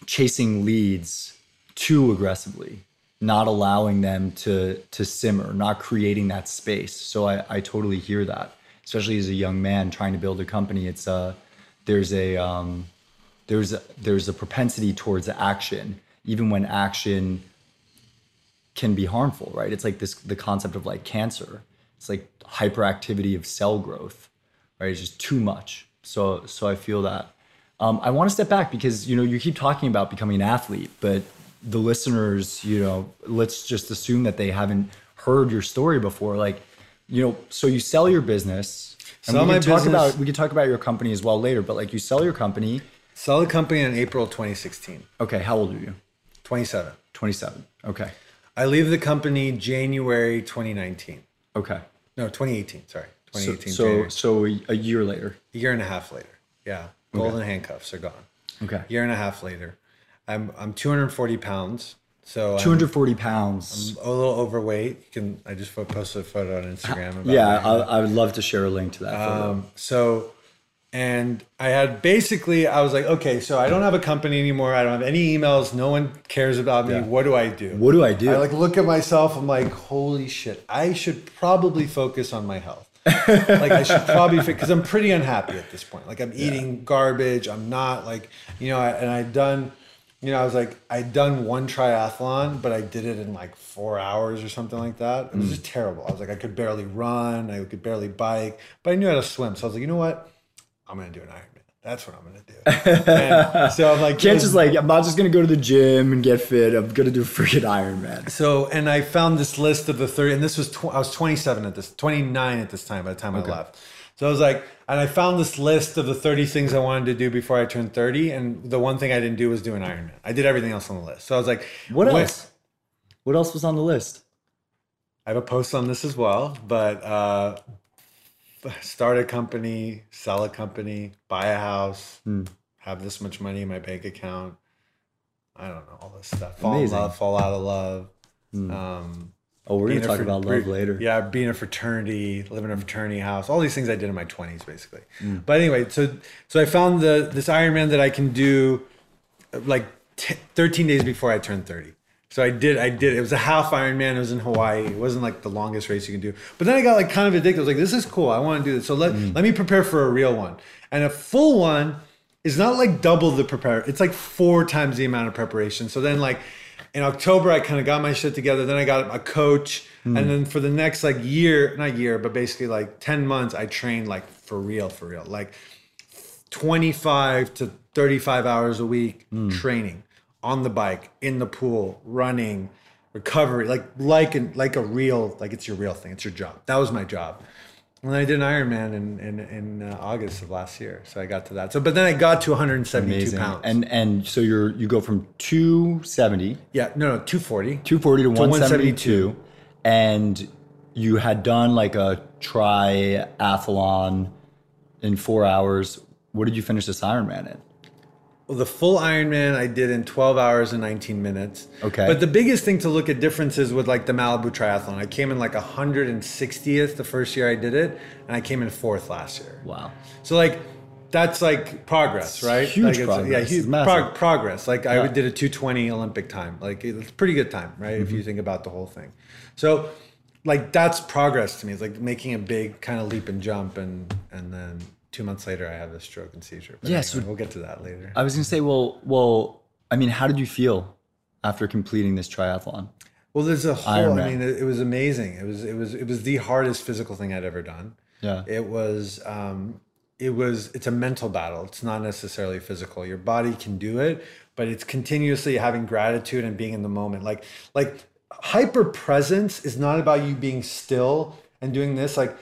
chasing leads too aggressively, not allowing them to to simmer, not creating that space. So I, I totally hear that, especially as a young man trying to build a company. It's a there's a um, there's a, there's a propensity towards action, even when action can be harmful, right? It's like this the concept of like cancer. It's like hyperactivity of cell growth, right? It's just too much. So so I feel that. Um, I want to step back because you know you keep talking about becoming an athlete, but the listeners, you know, let's just assume that they haven't heard your story before. Like, you know, so you sell your business. And Sell we my can talk business. about we can talk about your company as well later, but like you sell your company. Sell the company in April 2016, Okay, how old are you? 27. 27. Okay. I leave the company January 2019. Okay. No, 2018. Sorry, So 2018. so, January. so a, a year later. a year and a half later. Yeah, golden handcuffs are gone. Okay. Year and a half later, I'm I'm 240 pounds. So I'm 240 pounds. a little overweight. You can I just posted a photo on Instagram about Yeah. I, I would love to share a link to that photo. Um, so, and I had basically, I was like, okay, so I don't have a company anymore. I don't have any emails. No one cares about me. Yeah. What do I do? what do I do? I like look at myself. I'm like, holy shit! I should probably focus on my health. Like I should probably because I'm pretty unhappy at this point. Like I'm eating garbage. I'm not like you know. I, and I'd done, you know, I was like I'd done one triathlon, but I did it in like four hours or something like that. It was Mm. just terrible. I was like I could barely run. I could barely bike, but I knew how to swim. So I was like, you know what? I'm gonna do an Ironman. That's what I'm gonna do. And so I'm like, Can't just like I'm not just gonna go to the gym and get fit. I'm gonna do freaking Ironman. So, and I found this list of the 30, and this was, tw- I was 27 at this, 29 at this time by the time I left. So I was like, and I found this list of the 30 things I wanted to do before I turned 30. And the one thing I didn't do was do an Ironman. I did everything else on the list. So I was like, What else? What else was on the list? I have a post on this as well, but uh, start a company, sell a company, buy a house, Hmm. have this much money in my bank account. I don't know, all this stuff. Fall Amazing. in love, fall out of love. Hmm. Um, Oh, we're gonna talk fr- about love later. Yeah, being a fraternity, living in a fraternity house, all these things I did in my twenties, basically. Mm. But anyway, so so I found the this Ironman that I can do, uh, like t- thirteen days before I turned thirty. So I did, I did. It was a half Ironman. It was in Hawaii. It wasn't like the longest race you can do. But then I got like kind of addicted. I was like, this is cool. I want to do this. So let Mm. let me prepare for a real one. And a full one is not like double the prepare. It's like four times the amount of preparation. So then like in October, I kind of got my shit together. Then I got a coach. And then for the next like year, not year, but basically like 10 months, I trained like for real, for real. Like 25 to 35 hours a week training on the bike, in the pool, running, recovery, like like an, like a real, like it's your real thing. It's your job. That was my job. And then I did an Ironman in in, in uh, August of last year. So I got to that. So, but then I got to 172 Amazing. pounds. And and so you're you go from 270, yeah, no, no, 240. 240 to, 172. 172, and you had done like a triathlon in four hours. What did you finish this Ironman in? Well, the full Ironman I did in 12 hours and 19 minutes. Okay. But the biggest thing to look at differences with like the Malibu Triathlon. I came in like 160th the first year I did it, and I came in fourth last year. Wow. So like that's like progress, right? huge like progress. Yeah, huge prog- progress. Like I did a 220 Olympic time. Like it's pretty good time, right? If mm-hmm. you think about the whole thing. So like that's progress to me. It's like making a big kind of leap and jump, and and then two months later I have a stroke and seizure. But Yeah, anyway, so- we'll get to that later. I was gonna say, well, well, I mean, how did you feel after completing this triathlon? Well, there's a whole. Ironman. I mean, it, it was amazing. It was it was it was the hardest physical thing I'd ever done. Yeah. It was um, it was it's a mental battle. It's not necessarily physical. Your body can do it, but it's continuously having gratitude and being in the moment. Like like hyper presence is not about you being still and doing this. Like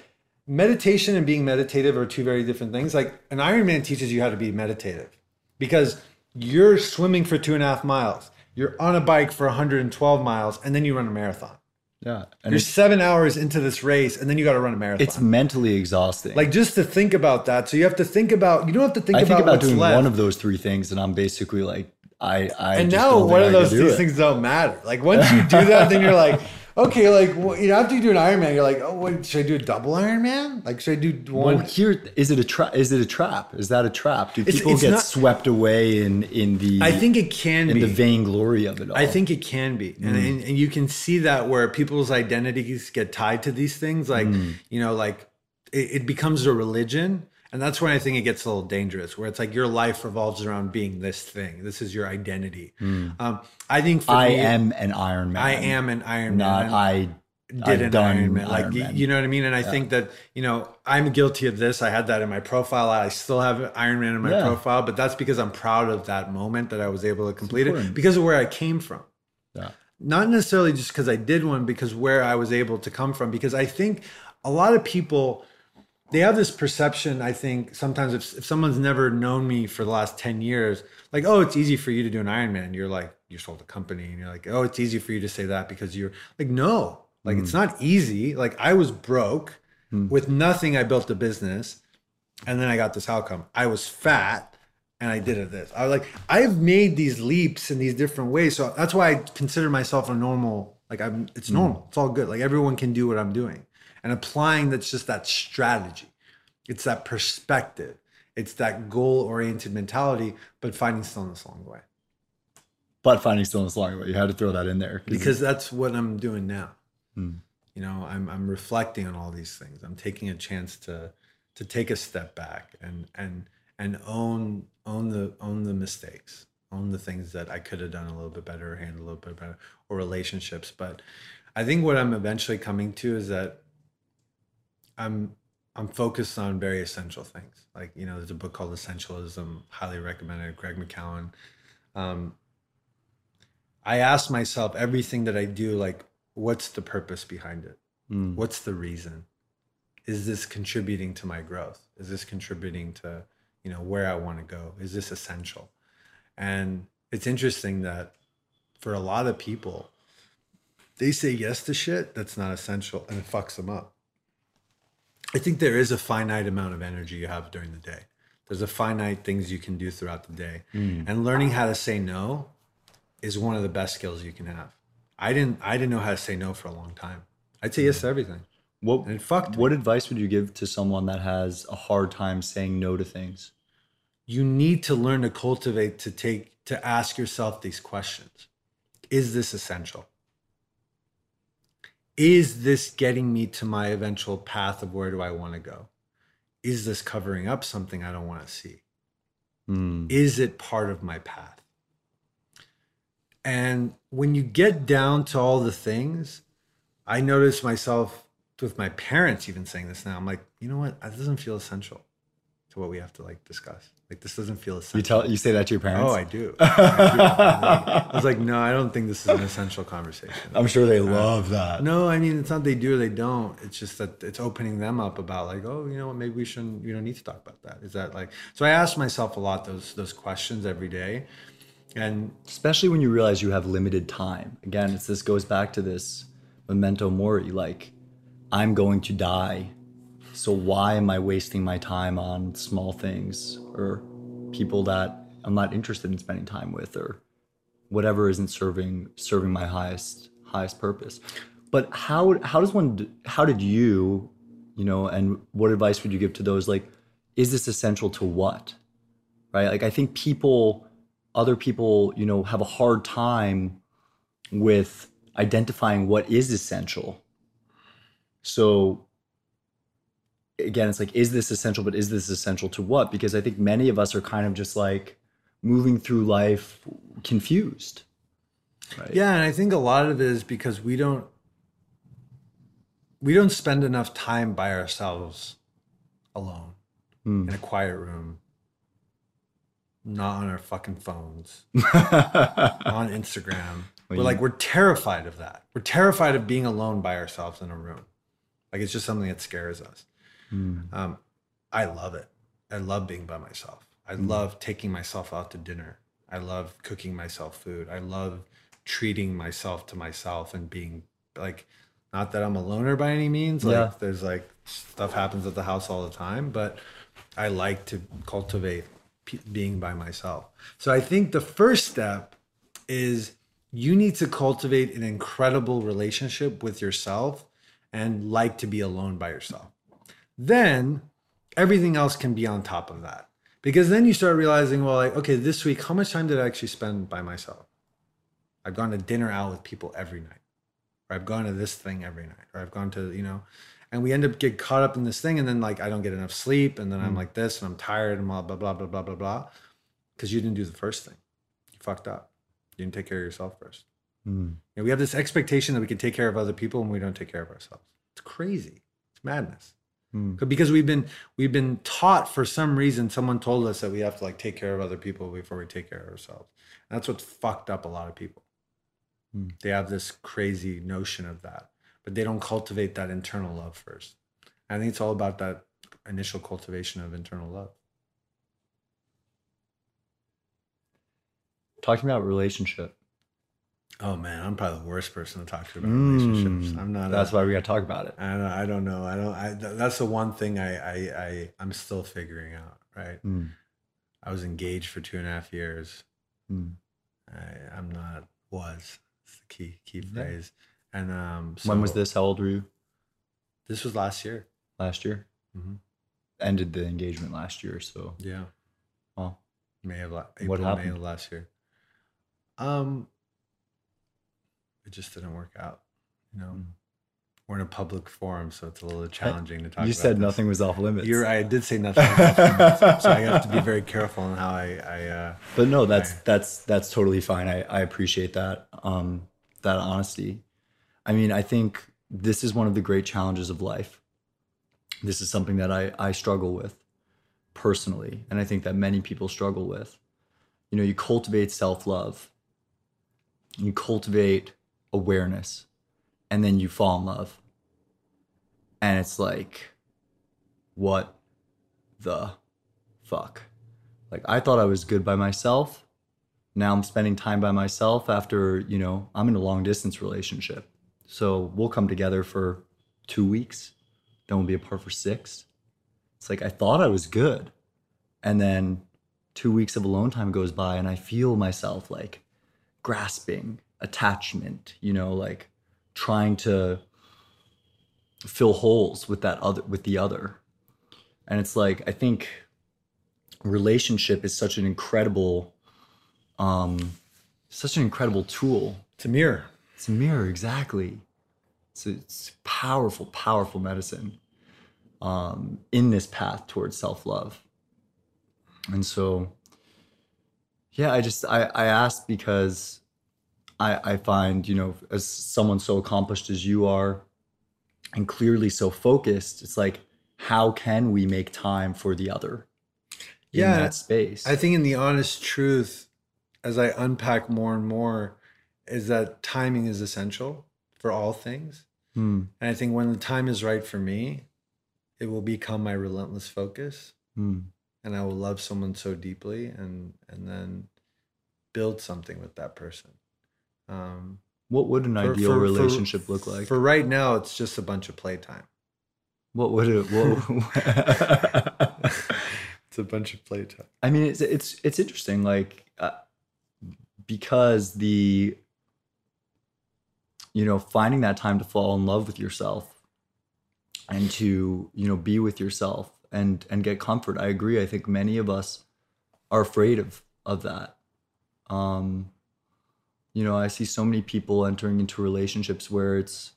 meditation and being meditative are two very different things. Like an Ironman teaches you how to be meditative because you're swimming for two and a half miles, you're on a bike for 112 miles, and then you run a marathon. Yeah. And You're seven hours into this race, and then you got to run a marathon. it's mentally exhausting. like just to think about that. So you have to think about. You don't have to think I about, think about what's doing left. one of those three things, and I'm basically like, I, I. and now one of those do things don't matter. Like once you do that, then you're like, okay, like well, you know, after you do an Ironman, you're like, oh, what, should I do a double Ironman? Like should I do one? Well, here is it a trap? Is it a trap? Is that a trap? Do people it's get not- swept away in in the? I think it can in be. the vainglory of it all. I think it can be, and, Mm. and and you can see that where people's identities get tied to these things, like Mm. you know, like it, it becomes a religion, and that's when I think it gets a little dangerous, where it's like your life revolves around being this thing. This is your identity. Um, I think for Mm. I me, am an Iron Man. I am an Iron Not Man. I. did I've an Iron Man. Like Iron y- Man. you know what I mean? And I think that, you know, I'm guilty of this. I had that in my profile. I still have Iron Man in my Yeah. profile, but that's because I'm proud of that moment that I was able to complete it because of where I came from. Yeah. Not necessarily just because I did one, because where I was able to come from. Because I think a lot of people they have this perception, I think, sometimes if, if someone's never known me for the last 10 years, like, oh, it's easy for you to do an Ironman. You're like, you sold a company and you're like, oh, it's easy for you to say that because you're like, no, like, it's hmm. not easy. Like, I was broke hmm. with nothing. I built a business and then I got this outcome. I was fat and I did it this. I was like, I've made these leaps in these different ways. So that's why I consider myself a normal, like, I'm, it's hmm. normal. It's all good. Like, everyone can do what I'm doing and applying that's just that strategy. It's that perspective. It's that goal oriented mentality, but finding stillness along the way. But finding stillness along the way, you had to throw that in there Because that's what I'm doing now. Hmm. You know, I'm I'm reflecting on all these things. I'm taking a chance to to take a step back and and and own own the own the mistakes, own the things that I could have done a little bit better, or handled a little bit better, or relationships. But I think what I'm eventually coming to is that I'm I'm focused on very essential things. Like you know, there's a book called Essentialism, highly recommended, Greg McKeown. Um, I ask myself everything that I do, like, what's the purpose behind it? Mm. What's the reason? Is this contributing to my growth? Is this contributing to, you know, where I want to go? Is this essential? And it's interesting that for a lot of people, they say yes to shit that's not essential and it fucks them up. I think there is a finite amount of energy you have during the day. There's a finite things you can do throughout the day. Hmm. And learning how to say no is one of the best skills you can have. I didn't I didn't know how to say no for a long time. I'd say yes to hmm. everything. What And it fucked me. what advice would you give to someone that has a hard time saying no to things? You need to learn to cultivate to take to ask yourself these questions. Is this essential? Is this getting me to my eventual path of where do I want to go? Is this covering up something I don't want to see? Mm. is it part of my path? And when you get down to all the things, I notice myself with my parents even saying this now. I'm like, you know what? That doesn't feel essential to what we have to like discuss. Like this doesn't feel essential. You tell you say that to your parents. Oh, I do. I, do. I was like, no, I don't think this is an essential conversation. I'm sure they uh, love that. No, I mean it's not they do or they don't. It's just that it's opening them up about like, oh, you know what, maybe we shouldn't, you don't need to talk about that. Is that like so I ask myself a lot those those questions every day. And especially when you realize you have limited time. Again, it's this goes back to this memento mori. Like, I'm going to die, so why am I wasting my time on small things or people that I'm not interested in spending time with or whatever isn't serving serving my highest highest purpose. But how how does one how did you, you know, and what advice would you give to those like is this essential to what? Right? Like I think people other people, you know, have a hard time with identifying what is essential. So again, it's like, is this essential? But is this essential to what? Because I think many of us are kind of just like moving through life confused. Right? yeah, and I think a lot of it is because we don't we don't spend enough time by ourselves alone Hmm. in a quiet room. Not on our fucking phones. on Instagram. Well, We're like we're terrified of that. We're terrified of being alone by ourselves in a room. Like it's just something that scares us. Um, I love it. I love being by myself. I love taking myself out to dinner. I love cooking myself food. I love treating myself to myself and being like, not that I'm a loner by any means. Like Yeah. there's like stuff happens at the house all the time, but I like to cultivate p- being by myself. So I think the first step is you need to cultivate an incredible relationship with yourself and like to be alone by yourself. Then everything else can be on top of that. Because then you start realizing, well, like, okay, this week, how much time did I actually spend by myself? I've gone to dinner out with people every night, or I've gone to this thing every night, or I've gone to, you know, and we end up get caught up in this thing, and then like I don't get enough sleep, and then I'm like this, and I'm tired, and blah blah blah blah blah blah blah, because you didn't do the first thing, you fucked up, you didn't take care of yourself first. Mm. You know, we have this expectation that we can take care of other people, and we don't take care of ourselves. It's crazy. It's madness. Mm. Because we've been we've been taught for some reason, someone told us that we have to like take care of other people before we take care of ourselves. And that's what's fucked up a lot of people. Hmm. They have this crazy notion of that, but they don't cultivate that internal love first. I think it's all about that initial cultivation of internal love. Talking about relationship. Oh man, I'm probably the worst person to talk to about relationships. Mm. I'm not. That's a, why we got to talk about it. I don't, I don't know. I don't. I, th- that's the one thing I, I, I, I'm still figuring out. Right. Mm. I was engaged for two and a half years. Mm. I, I'm not was. It's the key key Yeah. phrase. And um, when was this? How old were you? This was last year. Last year. Mhm. Ended the engagement last year. So, Yeah, well, May of la- April, What May happened? of last year. Um, it just didn't work out. You know, Mm. we're in a public forum, so it's a little challenging to talk. you said this. nothing was off limits. You're. I did say nothing, was off limits, so I have to be very careful on how I. I uh, but no, that's Right. that's that's totally fine. I I appreciate that um that honesty. I mean, I think this is one of the great challenges of life. This is something that I I struggle with personally, and I think that many people struggle with. You know, you cultivate self-love. You cultivate awareness, and then you fall in love. And it's like what the fuck? like I thought I was good by myself. Now I'm spending time by myself after, you know, I'm in a long distance relationship. So we'll come together for two weeks, then we'll be apart for six. It's like I thought I was good. And then two weeks of alone time goes by and I feel myself like grasping attachment, you know, like trying to fill holes with that other with the other. And it's like I think relationship is such an incredible um such an incredible tool it's a mirror. it's a mirror exactly it's a, it's powerful powerful medicine um in this path towards self-love and so yeah i just i i asked because i i find you know as someone so accomplished as you are and clearly so focused it's like how can we make time for the other in Yeah, that space I think in the honest truth, as I unpack more and more, is that timing is essential for all things. Hmm. And I think when the time is right for me, it will become my relentless focus. Hmm. And I will love someone so deeply and and then build something with that person. Um, What would an for- ideal for- for- relationship look like? For right now, it's just a bunch of playtime. what would it? What, It's a bunch of playtime. I mean, it's it's it's interesting, like uh, because the you know finding that time to fall in love with yourself and to you know be with yourself and and get comfort. I agree. I think many of us are afraid of of that. Um, you know, I see so many people entering into relationships where it's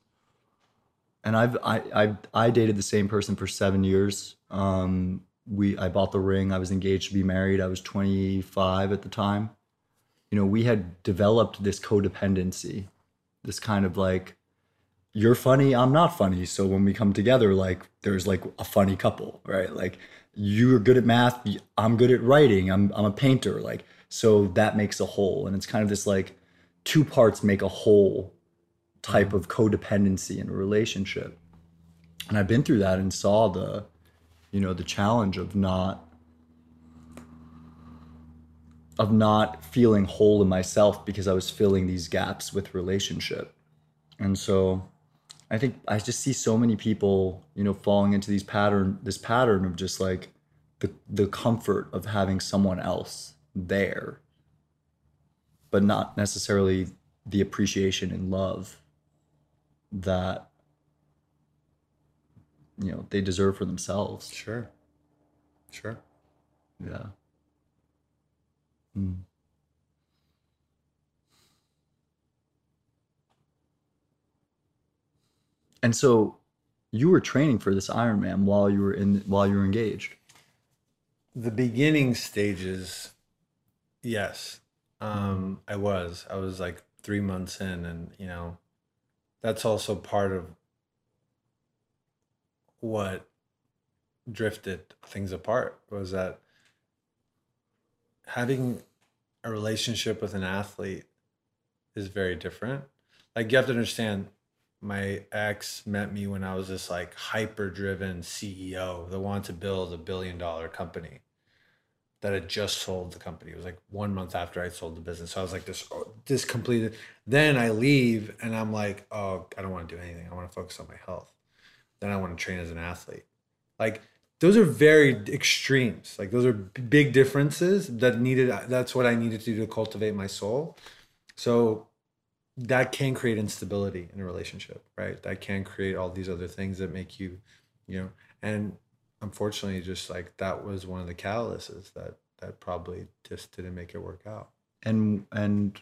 and I've I I I dated the same person for seven years. Um, we I bought the ring. I was engaged to be married. I was 25 at the time. You know, we had developed this codependency, this kind of like, you're funny, I'm not funny. So when we come together, like there's like a funny couple, right? Like you're good at math, I'm good at writing. I'm I'm a painter. Like so that makes a whole, and it's kind of this like two parts make a whole type of codependency in a relationship. And I've been through that and saw the you know, the challenge of not of not feeling whole in myself because I was filling these gaps with relationship. And so I think I just see so many people, you know, falling into these pattern this pattern of just like the the comfort of having someone else there but not necessarily the appreciation and love that you know they deserve for themselves Sure. Sure. yeah Mm. and so you were training for this ironman while you were in while you were engaged The beginning stages, yes. Um, I was. I was like three months in, and you know, that's also part of what drifted things apart was that having a relationship with an athlete is very different. Like you have to understand, my ex met me when I was this like hyper driven CEO that wanted to build a billion dollar company that had just sold the company. It was like one month after I sold the business. So I was like this oh, this completed. Then I leave and I'm like, oh, I don't want to do anything. I want to focus on my health. Then I want to train as an athlete. Like those are very extremes. Like those are big differences that needed. That's what I needed to do to cultivate my soul. So that can create instability in a relationship, right? That can create all these other things that make you, you know, and unfortunately, just like that was one of the catalysts that that probably just didn't make it work out. and and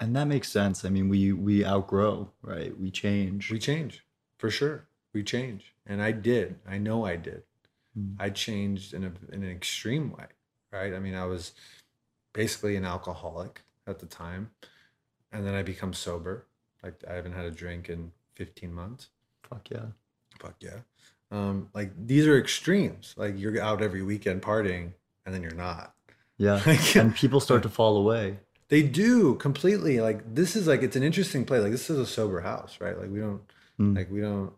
and that makes sense i mean we we outgrow right we change We change for sure. We change, and I did. I know I did. Mm. I changed in a in an extreme way, right? I mean, I was basically an alcoholic at the time, and then I become sober. Like I haven't had a drink in 15 months. fuck yeah Fuck yeah. Um, like these are extremes. Like you're out every weekend partying, and then you're not. yeah Like- and people start to fall away They do completely. Like this is like it's an interesting play. Like this is a sober house, right? Like we don't Mm. like we don't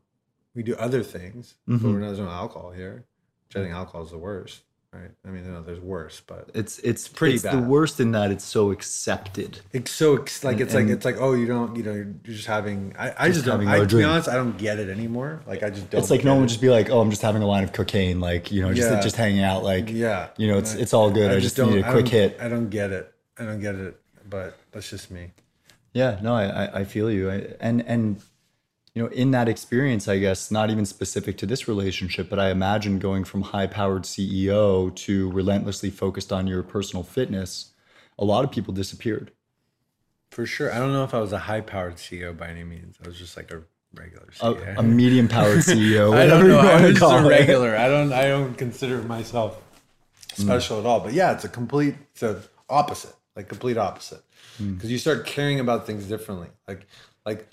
we do other things, but Mhm. we're not, there's no alcohol here. Which I think alcohol is the worst, right? I mean, no, there's worse, but it's it's Pretty it's the worst in that it's so accepted it's so ex- like And- it's like it's like oh you don't you know you're just having I, I Just just, don't I, to be honest I don't get it anymore. Like I just don't. it's like no one it. would just be like oh i'm just having a line of cocaine like you know just Yeah. just hanging out like yeah. you know it's I- it's all good i, just, need a quick don't- hit I don't get it. I don't get it. But that's just me. Yeah, no, I, I, I feel you. I, and, and, you know, in that experience, I guess, not even specific to this relationship, but I imagine going from high powered CEO to relentlessly focused on your personal fitness, a lot of people disappeared. For sure. I don't know if I was a high powered CEO by any means. I was just like a regular A, CEO. a medium powered CEO, I don't know. I was just a it. regular. I don't. I don't consider myself mm. special at all. But yeah, it's a complete. It's a opposite. Like complete opposite. Mm. Because you start caring about things differently. Like, like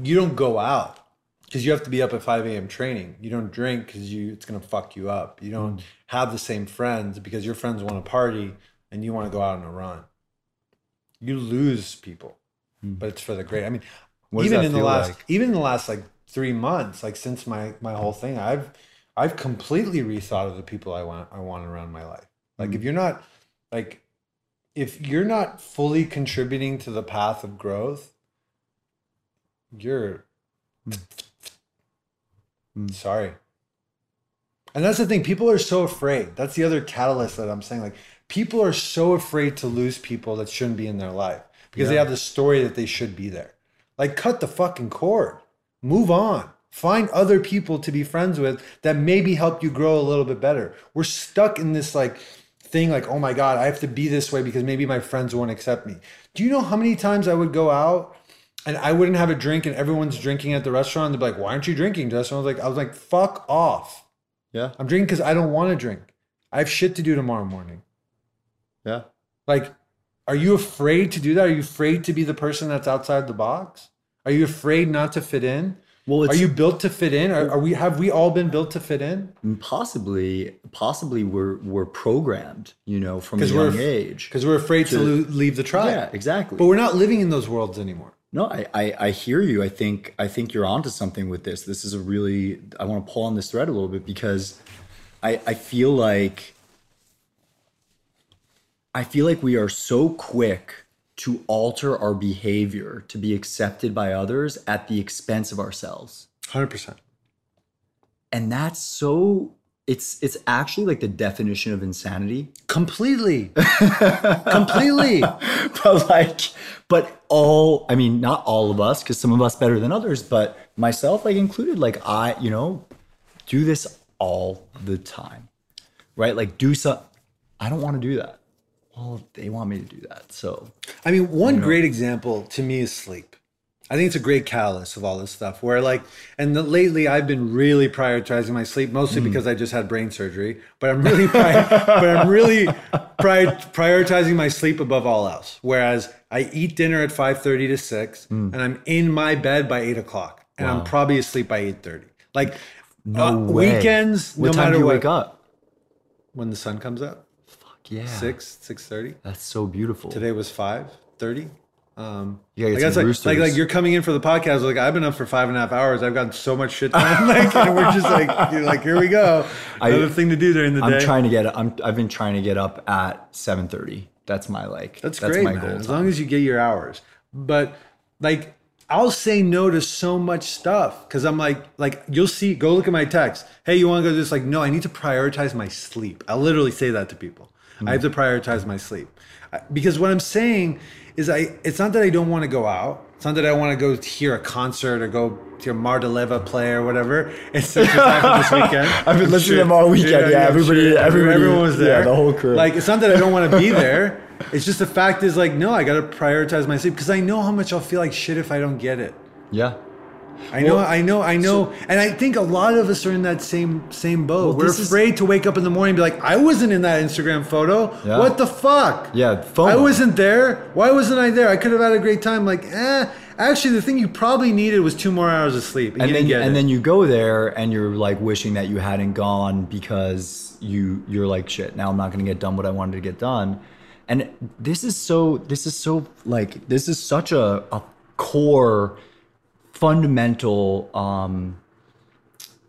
you don't go out because you have to be up at five a.m. training. You don't drink because you it's gonna fuck you up. You don't have the same friends because your friends want to party and you want to go out on a run. You lose people, but it's for the great. I mean, even in the last like? even in the last like three months, like since my my whole thing, I've I've completely rethought of the people I want I want around my life. Like Mm. if you're not like if you're not fully contributing to the path of growth, you're Mm. sorry. And that's the thing. People are so afraid. That's the other catalyst that I'm saying. Like people are so afraid to lose people that shouldn't be in their life because they have the story that they should be there. Like cut the fucking cord. Move on. Find other people to be friends with that maybe help you grow a little bit better. We're stuck in this like thing like, oh my God, I have to be this way because maybe my friends won't accept me. Do you know how many times I would go out and I wouldn't have a drink and everyone's drinking at the restaurant? They'd be like, why aren't you drinking, Justin? I was like, I was like, fuck off. Yeah, I'm drinking because I don't want to drink. I have shit to do tomorrow morning. yeah. Like, are you afraid to do that? Are you afraid to be the person that's outside the box? Are you afraid not to fit in? Well, it's Are you built to fit in? Are, are we? Have we all been built to fit in? Mm, possibly, possibly we're we're programmed, you know, from a young af- age. Because we're afraid to, To- leave the tribe. Yeah, exactly. But we're not living in those worlds anymore. No, I, I, I hear you. I think I think you're onto something with this. This is a really I want to pull on this thread a little bit because I, I feel like I feel like we are so quick to alter our behavior to be accepted by others at the expense of ourselves. 100%. And that's so it's it's actually like the definition of insanity. Completely. Completely. but like but all I mean not all of us cuz some of us better than others, but myself like included like I, you know, do this all the time. Right? Like do some I don't want to do that. Well, they want me to do that. So I mean, one great example to me is sleep. I think it's a great catalyst of all this stuff. Where like, and the, lately I've been really prioritizing my sleep, mostly because I just had brain surgery. But I'm really, pri- but I'm really pri- prioritizing my sleep above all else. Whereas I eat dinner at five thirty to six, and I'm in my bed by eight o'clock, and I'm probably asleep by eight thirty. Like no uh, way. weekends, What no time matter do you what, wake up? when the sun comes up, fuck Yeah. six six thirty. That's so beautiful. Today was five thirty. Um, gotta like that's like, like like you're coming in for the podcast. Like I've been up for five and a half hours. I've gotten so much shit done. like and we're just like you're like here we go. Another thing to do during the I'm day. trying to get I'm I've been trying to get up at 7:30. That's my like that's, great, my man. goal. As long as you get your hours. But like I'll say no to so much stuff because I'm like like you'll see. Go look at my text. Hey, you want to go do this? Like no, I need to prioritize my sleep. I literally say that to people. I have to prioritize my sleep because what I'm saying is I. It's not that I don't want to go out. It's not that I want to go hear a concert or go to a Mardaleva play or whatever. It's just happened this weekend. I've been listening to them all weekend. Yeah, everybody- everybody- everyone was there. yeah, the whole crew. Like it's not that I don't want to be there. It's just the fact is like no, I got to prioritize my sleep because I know how much I'll feel like shit if I don't get it. Yeah. I know, Well, I know, I know, and I think a lot of us are in that same same boat. Well, We're this is- afraid to wake up in the morning and be like, "I wasn't in that Instagram photo. Yeah. What the fuck? Yeah, FOMO. I wasn't there. Why wasn't I there? I could have had a great time." Like, eh. Actually, the thing you probably needed was two more hours of sleep, and, And then and it. then you go there and you're like wishing that you hadn't gone because you you're like shit. Now I'm not going to get done what I wanted to get done. And this is so this is so like this is such a a core fundamental um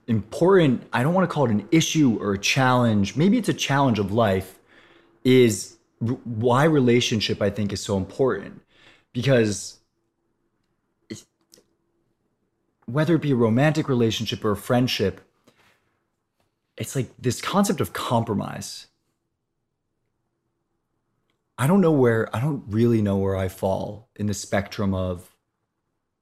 important i don't want to call it an issue or a challenge maybe it's a challenge of life is r- why relationship i think is so important. Because whether it be a romantic relationship or a friendship it's like this concept of compromise. I don't know where i don't really know where i fall in the spectrum of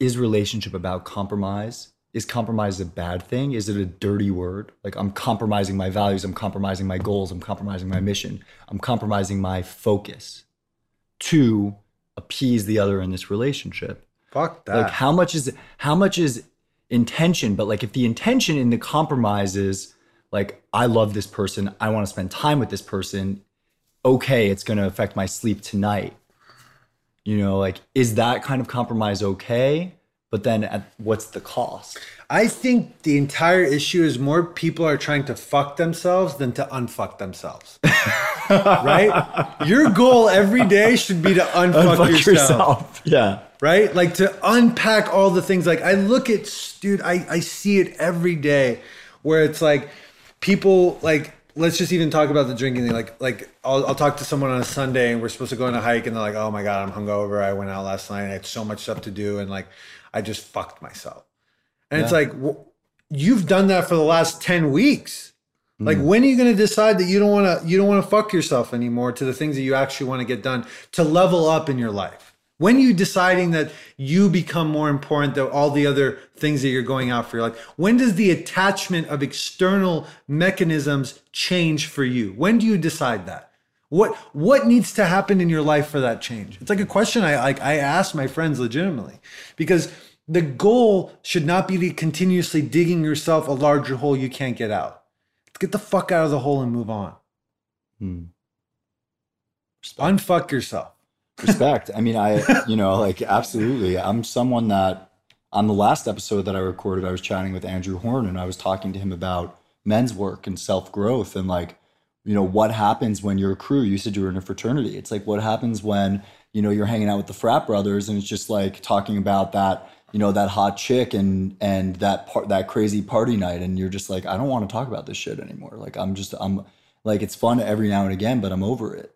is relationship about compromise? Is compromise a bad thing? Is it a dirty word? Like i'm compromising my values i'm compromising my goals i'm compromising my mission. I'm compromising my focus to appease the other in this relationship. Fuck that. like how much is how much is intention? But like if the intention in the compromise is like i love this person i want to spend time with this person okay it's going to affect my sleep tonight you know like is that kind of compromise okay but then at what's the cost I think the entire issue is more people are trying to fuck themselves than to unfuck themselves. right? Your goal every day should be to unfuck, Fuck yourself. yeah right? Like to unpack all the things. Like I look at, dude, I, I see it every day where it's like people like, let's just even talk about the drinking thing. Like, like I'll, I'll talk to someone on a Sunday and we're supposed to go on a hike and they're like, oh my God, I'm hungover. I went out last night. I had so much stuff to do. And like, I just fucked myself. And it's like, you've done that for the last 10 weeks. Hmm. Like when are you going to decide that you don't want to you don't want to fuck yourself anymore to the things that you actually want to get done to level up in your life? When are you deciding that you become more important than all the other things that you're going out for your life? When does the attachment of external mechanisms change for you? When do you decide that? What what needs to happen in your life for that change? It's like a question I like I ask my friends legitimately because the goal should not be to continuously digging yourself a larger hole you can't get out. Get the fuck out of the hole and move on. Hmm. Unfuck yourself. Respect. I mean i you know like absolutely. I'm someone that on the last episode that i recorded i was chatting with andrew horn and i was talking to him about men's work and self-growth and like you know what happens when you're a crew? You said you were in a fraternity. It's like what happens when you know you're hanging out with the frat brothers and it's just like talking about that you know that hot chick and and that part that crazy party night and you're just like i don't want to talk about this shit anymore. Like i'm just i'm like it's fun every now and again but i'm over it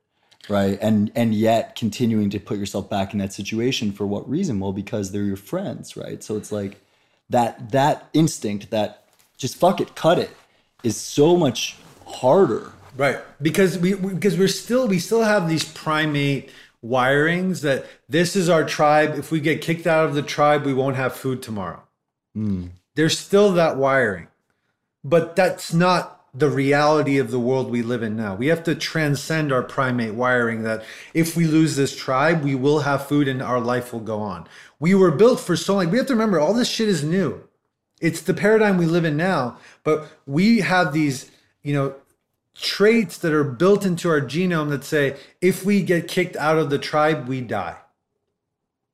right? And and yet continuing to put yourself back in that situation for what reason? Well because they're your friends right? So it's like that that instinct that just fuck it cut it is so much harder. Right, because we we- because we're still we still have these primate wirings that this is our tribe. If we get kicked out of the tribe, we won't have food tomorrow. Hmm. There's still that wiring, but that's not the reality of the world we live in now. We have to transcend our primate wiring that if we lose this tribe, we will have food and our life will go on. We were built for so long. We have to remember all this shit is new it's the paradigm we live in now but we have these you know traits that are built into our genome that say if we get kicked out of the tribe we die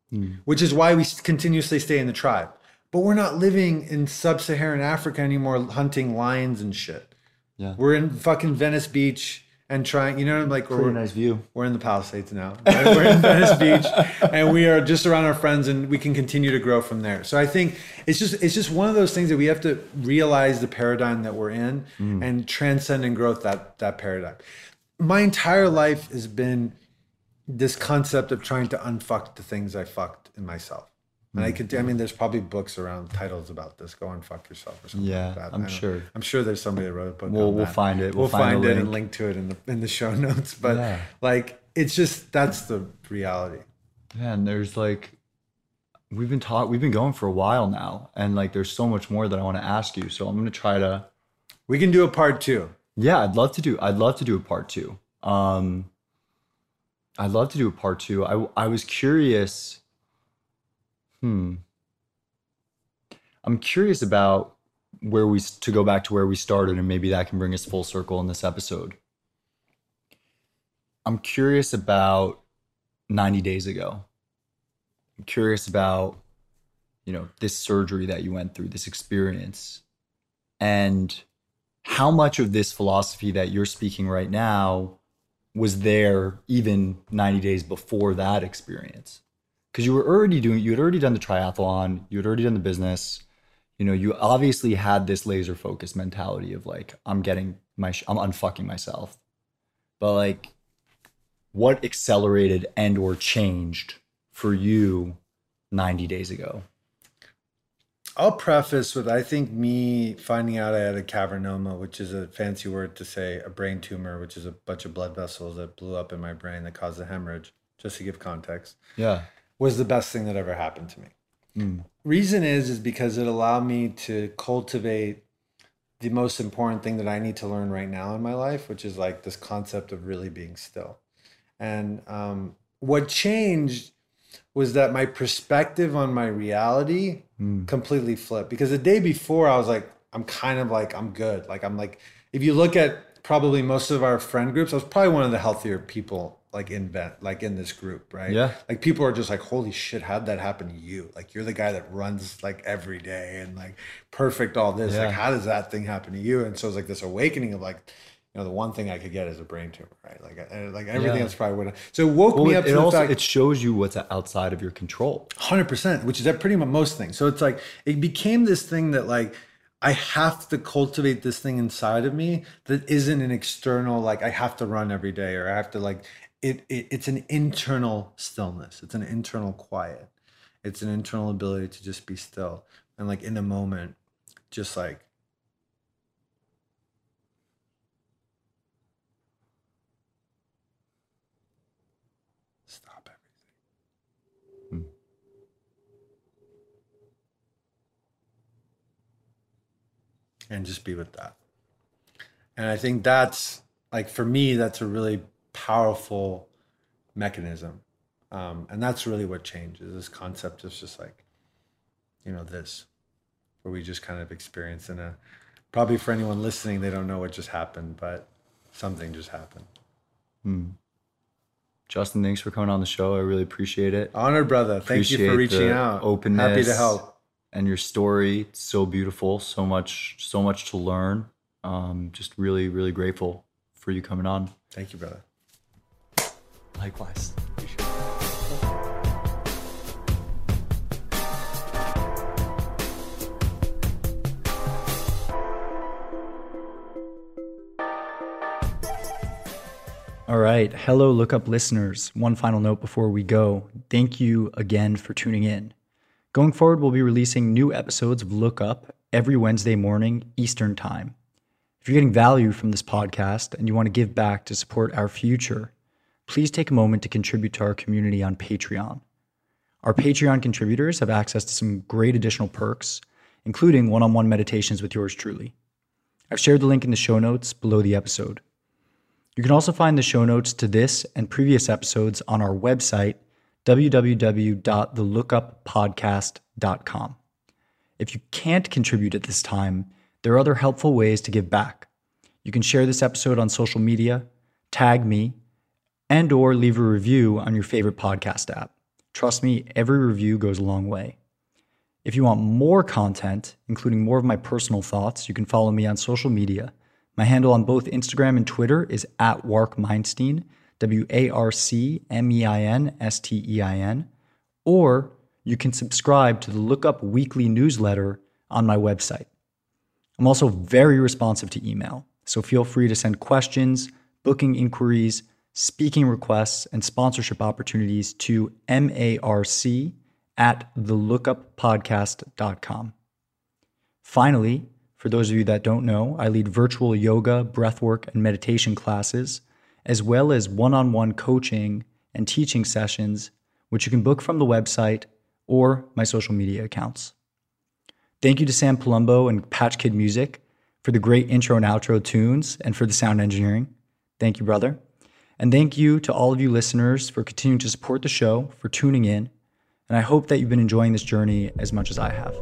hmm. which is why we continuously stay in the tribe but we're not living in sub-saharan africa anymore hunting lions and shit Yeah. we're in fucking venice beach and trying you know I'm like pretty we're, nice view we're in the Palisades now. right? We're in Venice Beach, and we are just around our friends, and we can continue to grow from there. So I think it's just it's just one of those things that we have to realize the paradigm that we're in mm. and transcend and growth that that paradigm. My entire life has been this concept of trying to unfuck the things I fucked in myself. And I could, I mean, there's probably books around titles about this. Go and fuck yourself or something Yeah, like that. I'm sure. I'm sure there's somebody that wrote a book. We'll- we'll find it. We'll, We'll find find, it and link. link to it in the in the show notes. But Yeah. like, it's just that's the reality. Yeah, and there's like we've been taught we've been going for a while now, and like there's so much more that I want to ask you. So I'm gonna try to. We can do a part two. Yeah, I'd love to do. I'd love to do a part two. Um, I'd love to do a part two. I I was curious. Hmm. I'm curious about where we to go back to where we started, and maybe that can bring us full circle in this episode. I'm curious about 90 days ago. I'm curious about, you know, this surgery that you went through, this experience, and how much of this philosophy that you're speaking right now was there even 90 days before that experience because you were already doing you had already done the triathlon you had already done the business. You know you obviously had this laser focused mentality of like i'm getting my sh- i'm unfucking myself. But like what accelerated and or changed for you 90 days ago? I'll preface with I think me finding out I had a cavernoma, which is a fancy word to say a brain tumor, which is a bunch of blood vessels that blew up in my brain that caused a hemorrhage, just to give context, yeah was the best thing that ever happened to me. Mm. Reason is is because it allowed me to cultivate the most important thing that I need to learn right now in my life, which is like this concept of really being still. And um, what changed was that my perspective on my reality Mm. completely flipped. Because the day before, I was like, I'm kind of like, I'm good. Like, I'm like, if you look at probably most of our friend groups, I was probably one of the healthier people like in vet, like in this group, right? Yeah. Like people are just like, holy shit, how'd that happen to you? Like you're the guy that runs like every day and like perfect all this. Yeah. Like, how does that thing happen to you? And so it's like this awakening of like, you know, the one thing I could get is a brain tumor, right? Like, I, like everything Yeah. else probably would. So it woke well, me up it to the also fact it shows you what's outside of your control Hundred percent, which is that pretty much most things. So it's like it became this thing that like I have to cultivate this thing inside of me that isn't an external like I have to run every day or I have to like it, it it's an internal stillness. It's an internal quiet. It's an internal ability to just be still and like in a moment, just like stop everything. Hmm. and just be with that. And I think that's like for me, that's a really powerful mechanism. Um, and that's really what changes. This concept is just like, you know, this, where we just kind of experience in a, probably for anyone listening, they don't know what just happened, but something just happened. justin thanks for coming on the show i really appreciate it Honored, brother. Thank you for reaching out. openness Happy to help. and your story it's so beautiful so much so much to learn um just really really grateful for you coming on Thank you, brother. Likewise. All right. Hello, lookup listeners. One final note before we go. Thank you again for tuning in. Going forward, we'll be releasing new episodes of Lookup every Wednesday morning, Eastern Time. If you're getting value from this podcast and you want to give back to support our future, please take a moment to contribute to our community on Patreon. Our Patreon contributors have access to some great additional perks, including one on one meditations with yours truly. I've shared the link in the show notes below the episode. You can also find the show notes to this and previous episodes on our website, www.thelookuppodcast.com. If you can't contribute at this time, there are other helpful ways to give back. You can share this episode on social media, tag me, and or leave a review on your favorite podcast app. Trust me, every review goes a long way. If you want more content, including more of my personal thoughts, you can follow me on social media my handle on both Instagram and Twitter is at Wark Meinstein, W A R C M E I N S T E I N, or you can subscribe to the Lookup Weekly newsletter on my website. I'm also very responsive to email, so feel free to send questions, booking inquiries, speaking requests, and sponsorship opportunities to marc at thelookuppodcast.com. Finally, for those of you that don't know, I lead virtual yoga, breathwork, and meditation classes, as well as one on one coaching and teaching sessions, which you can book from the website or my social media accounts. Thank you to Sam Palumbo and Patch Kid Music for the great intro and outro tunes and for the sound engineering. Thank you, brother. And thank you to all of you listeners for continuing to support the show, for tuning in. And I hope that you've been enjoying this journey as much as I have.